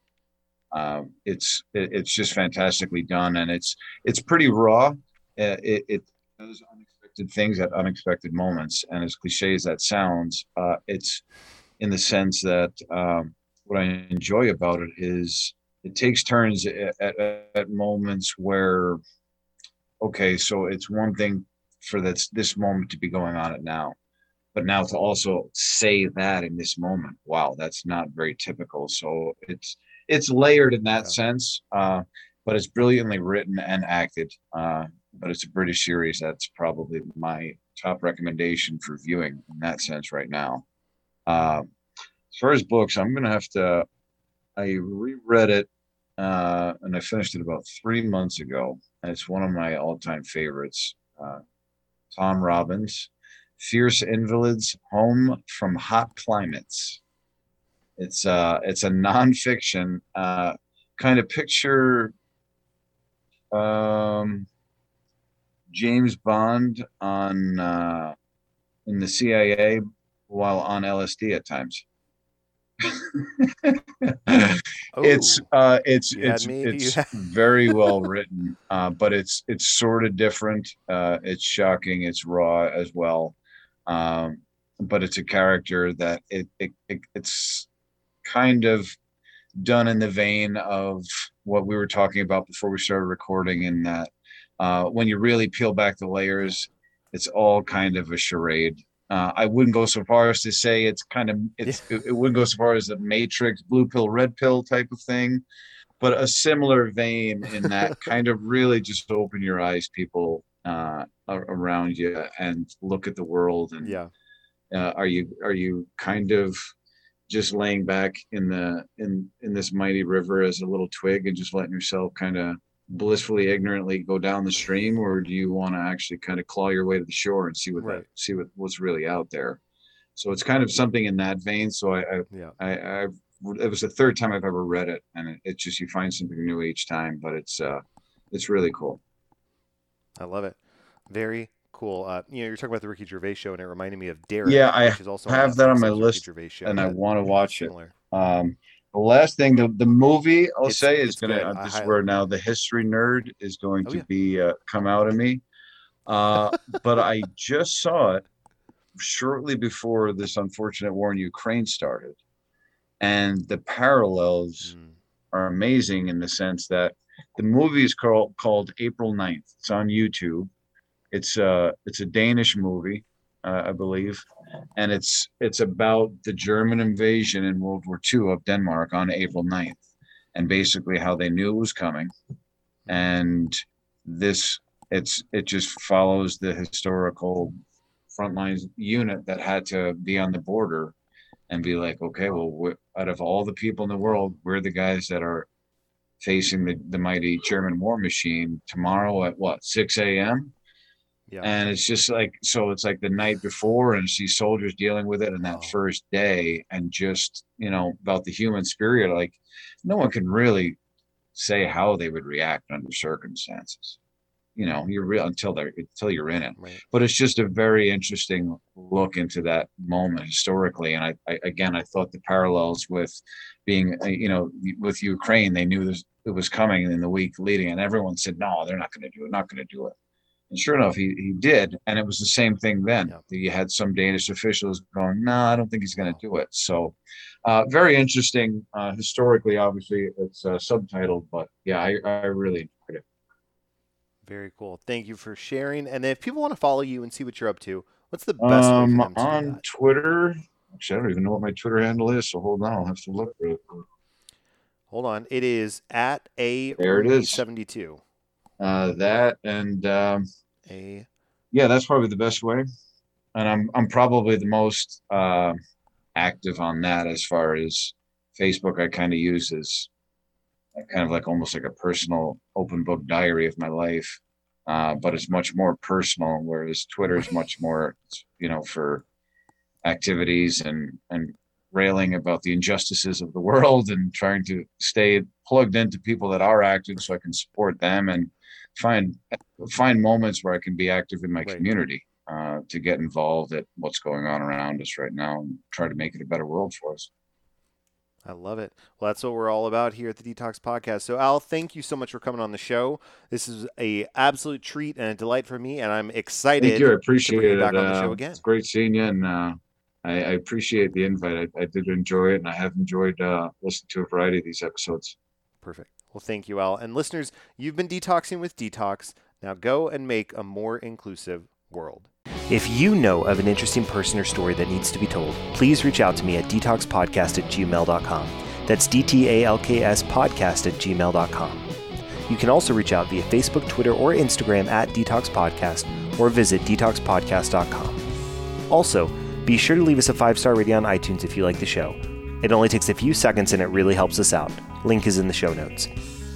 Um, it's it, it's just fantastically done, and it's it's pretty raw. Uh, it, it does unexpected things at unexpected moments. And as cliche as that sounds, uh, it's in the sense that um, what I enjoy about it is it takes turns at, at, at moments where, okay, so it's one thing for this this moment to be going on it now but now to also say that in this moment wow that's not very typical so it's it's layered in that yeah. sense uh, but it's brilliantly written and acted uh, but it's a British series. That's probably my top recommendation for viewing in that sense right now. Uh, as far as books, I'm going to have to. I reread it uh, and I finished it about three months ago. And it's one of my all-time favorites. Uh, Tom Robbins, "Fierce Invalids: Home from Hot Climates." It's uh, it's a nonfiction uh, kind of picture. Um, James Bond on uh, in the CIA while on LSD at times. it's uh, it's it's it's very well written, uh, but it's it's sort of different. Uh, it's shocking. It's raw as well, um, but it's a character that it, it, it it's kind of done in the vein of what we were talking about before we started recording, in that uh, when you really peel back the layers, it's all kind of a charade. Uh, I wouldn't go so far as to say it's kind of it's yeah. it, it, wouldn't go so far as a Matrix blue pill red pill type of thing, but a similar vein in that kind of really just open your eyes, people uh, around you, and look at the world. And yeah, uh, are you are you kind of just laying back in the in in this mighty river as a little twig and just letting yourself kind of blissfully ignorantly go down the stream or do you want to actually kind of claw your way to the shore and see what right. that, see what what's really out there so it's kind of something in that vein so i I, yeah. I I've it was the third time I've ever read it, and it, it's just you find something new each time. But it's uh, it's really cool. I love it. Very cool. Uh, you know, you're talking about the Ricky Gervais show, and it reminded me of Derek. Yeah, I have that on my list, and I want to watch it. Um, the last thing, the, the movie I'll it's, say is going to. Uh, this is where now the history nerd is going oh, to yeah. be uh, come out of me. Uh, but I just saw it shortly before this unfortunate war in Ukraine started, and the parallels mm. are amazing in the sense that the movie is called called April 9th. It's on YouTube. It's a it's a Danish movie, uh, I believe, and it's it's about the German invasion in World War II of Denmark on April 9th, and basically how they knew it was coming, and this it's it just follows the historical frontline unit that had to be on the border and be like, okay, well, out of all the people in the world, we're the guys that are facing the, the mighty German war machine tomorrow at what 6 a.m. Yeah. And it's just like so it's like the night before and see soldiers dealing with it and that first day and just you know about the human spirit like no one can really say how they would react under circumstances you know you're real until they're until you're in it right. but it's just a very interesting look into that moment historically and I, I, again i thought the parallels with being uh, you know with ukraine they knew this it was coming in the week leading and everyone said no they're not going to do it not going to do it and sure enough he, he did and it was the same thing then yeah. you had some danish officials going no i don't think he's going to do it so uh, very interesting uh, historically obviously it's uh, subtitled but yeah i, I really enjoyed it very cool. Thank you for sharing. And if people want to follow you and see what you're up to, what's the best um, way for them to on Twitter? Actually, I don't even know what my Twitter handle is, so hold on, I'll have to look real quick. Hold on. It is at a there it is 72. Uh, that and um, a yeah, that's probably the best way. And I'm I'm probably the most uh, active on that as far as Facebook. I kind of use as kind of like almost like a personal open book diary of my life. Uh, but it's much more personal, whereas Twitter is much more, you know, for activities and and railing about the injustices of the world and trying to stay plugged into people that are active so I can support them and find find moments where I can be active in my right. community uh, to get involved at what's going on around us right now and try to make it a better world for us. I love it. Well, that's what we're all about here at the DTALKS Podcast. So, Al, thank you so much for coming on the show. This is a absolute treat and a delight for me, and I'm excited. Thank you. I appreciate it. Back uh, on the show uh, again. It's great seeing you, and uh, I, I, appreciate the invite. I, I, did enjoy it, and I have enjoyed uh, listening to a variety of these episodes. Perfect. Well, thank you, Al. And listeners, you've been detoxing with DTALKS. Now go and make a more inclusive world. If you know of an interesting person or story that needs to be told, please reach out to me at dtalkspodcast at gmail.com. That's D-T-A-L-K-S podcast at gmail.com. You can also reach out via Facebook, Twitter, or Instagram at DTALKS Podcast or visit dtalkspodcast.com. Also, be sure to leave us a five star rating on iTunes if you like the show. It only takes a few seconds and it really helps us out. Link is in the show notes.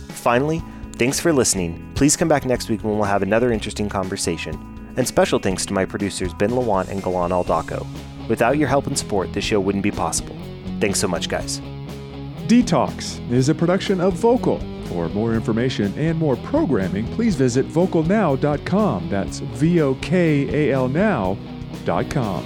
Finally, thanks for listening. Please come back next week when we'll have another interesting conversation. And special thanks to my producers Ben Lawant and Galan Aldaco. Without your help and support, this show wouldn't be possible. Thanks so much, guys. DTALKS is a production of Vokal. For more information and more programming, please visit vocalnow.com. That's V O K A L now.com.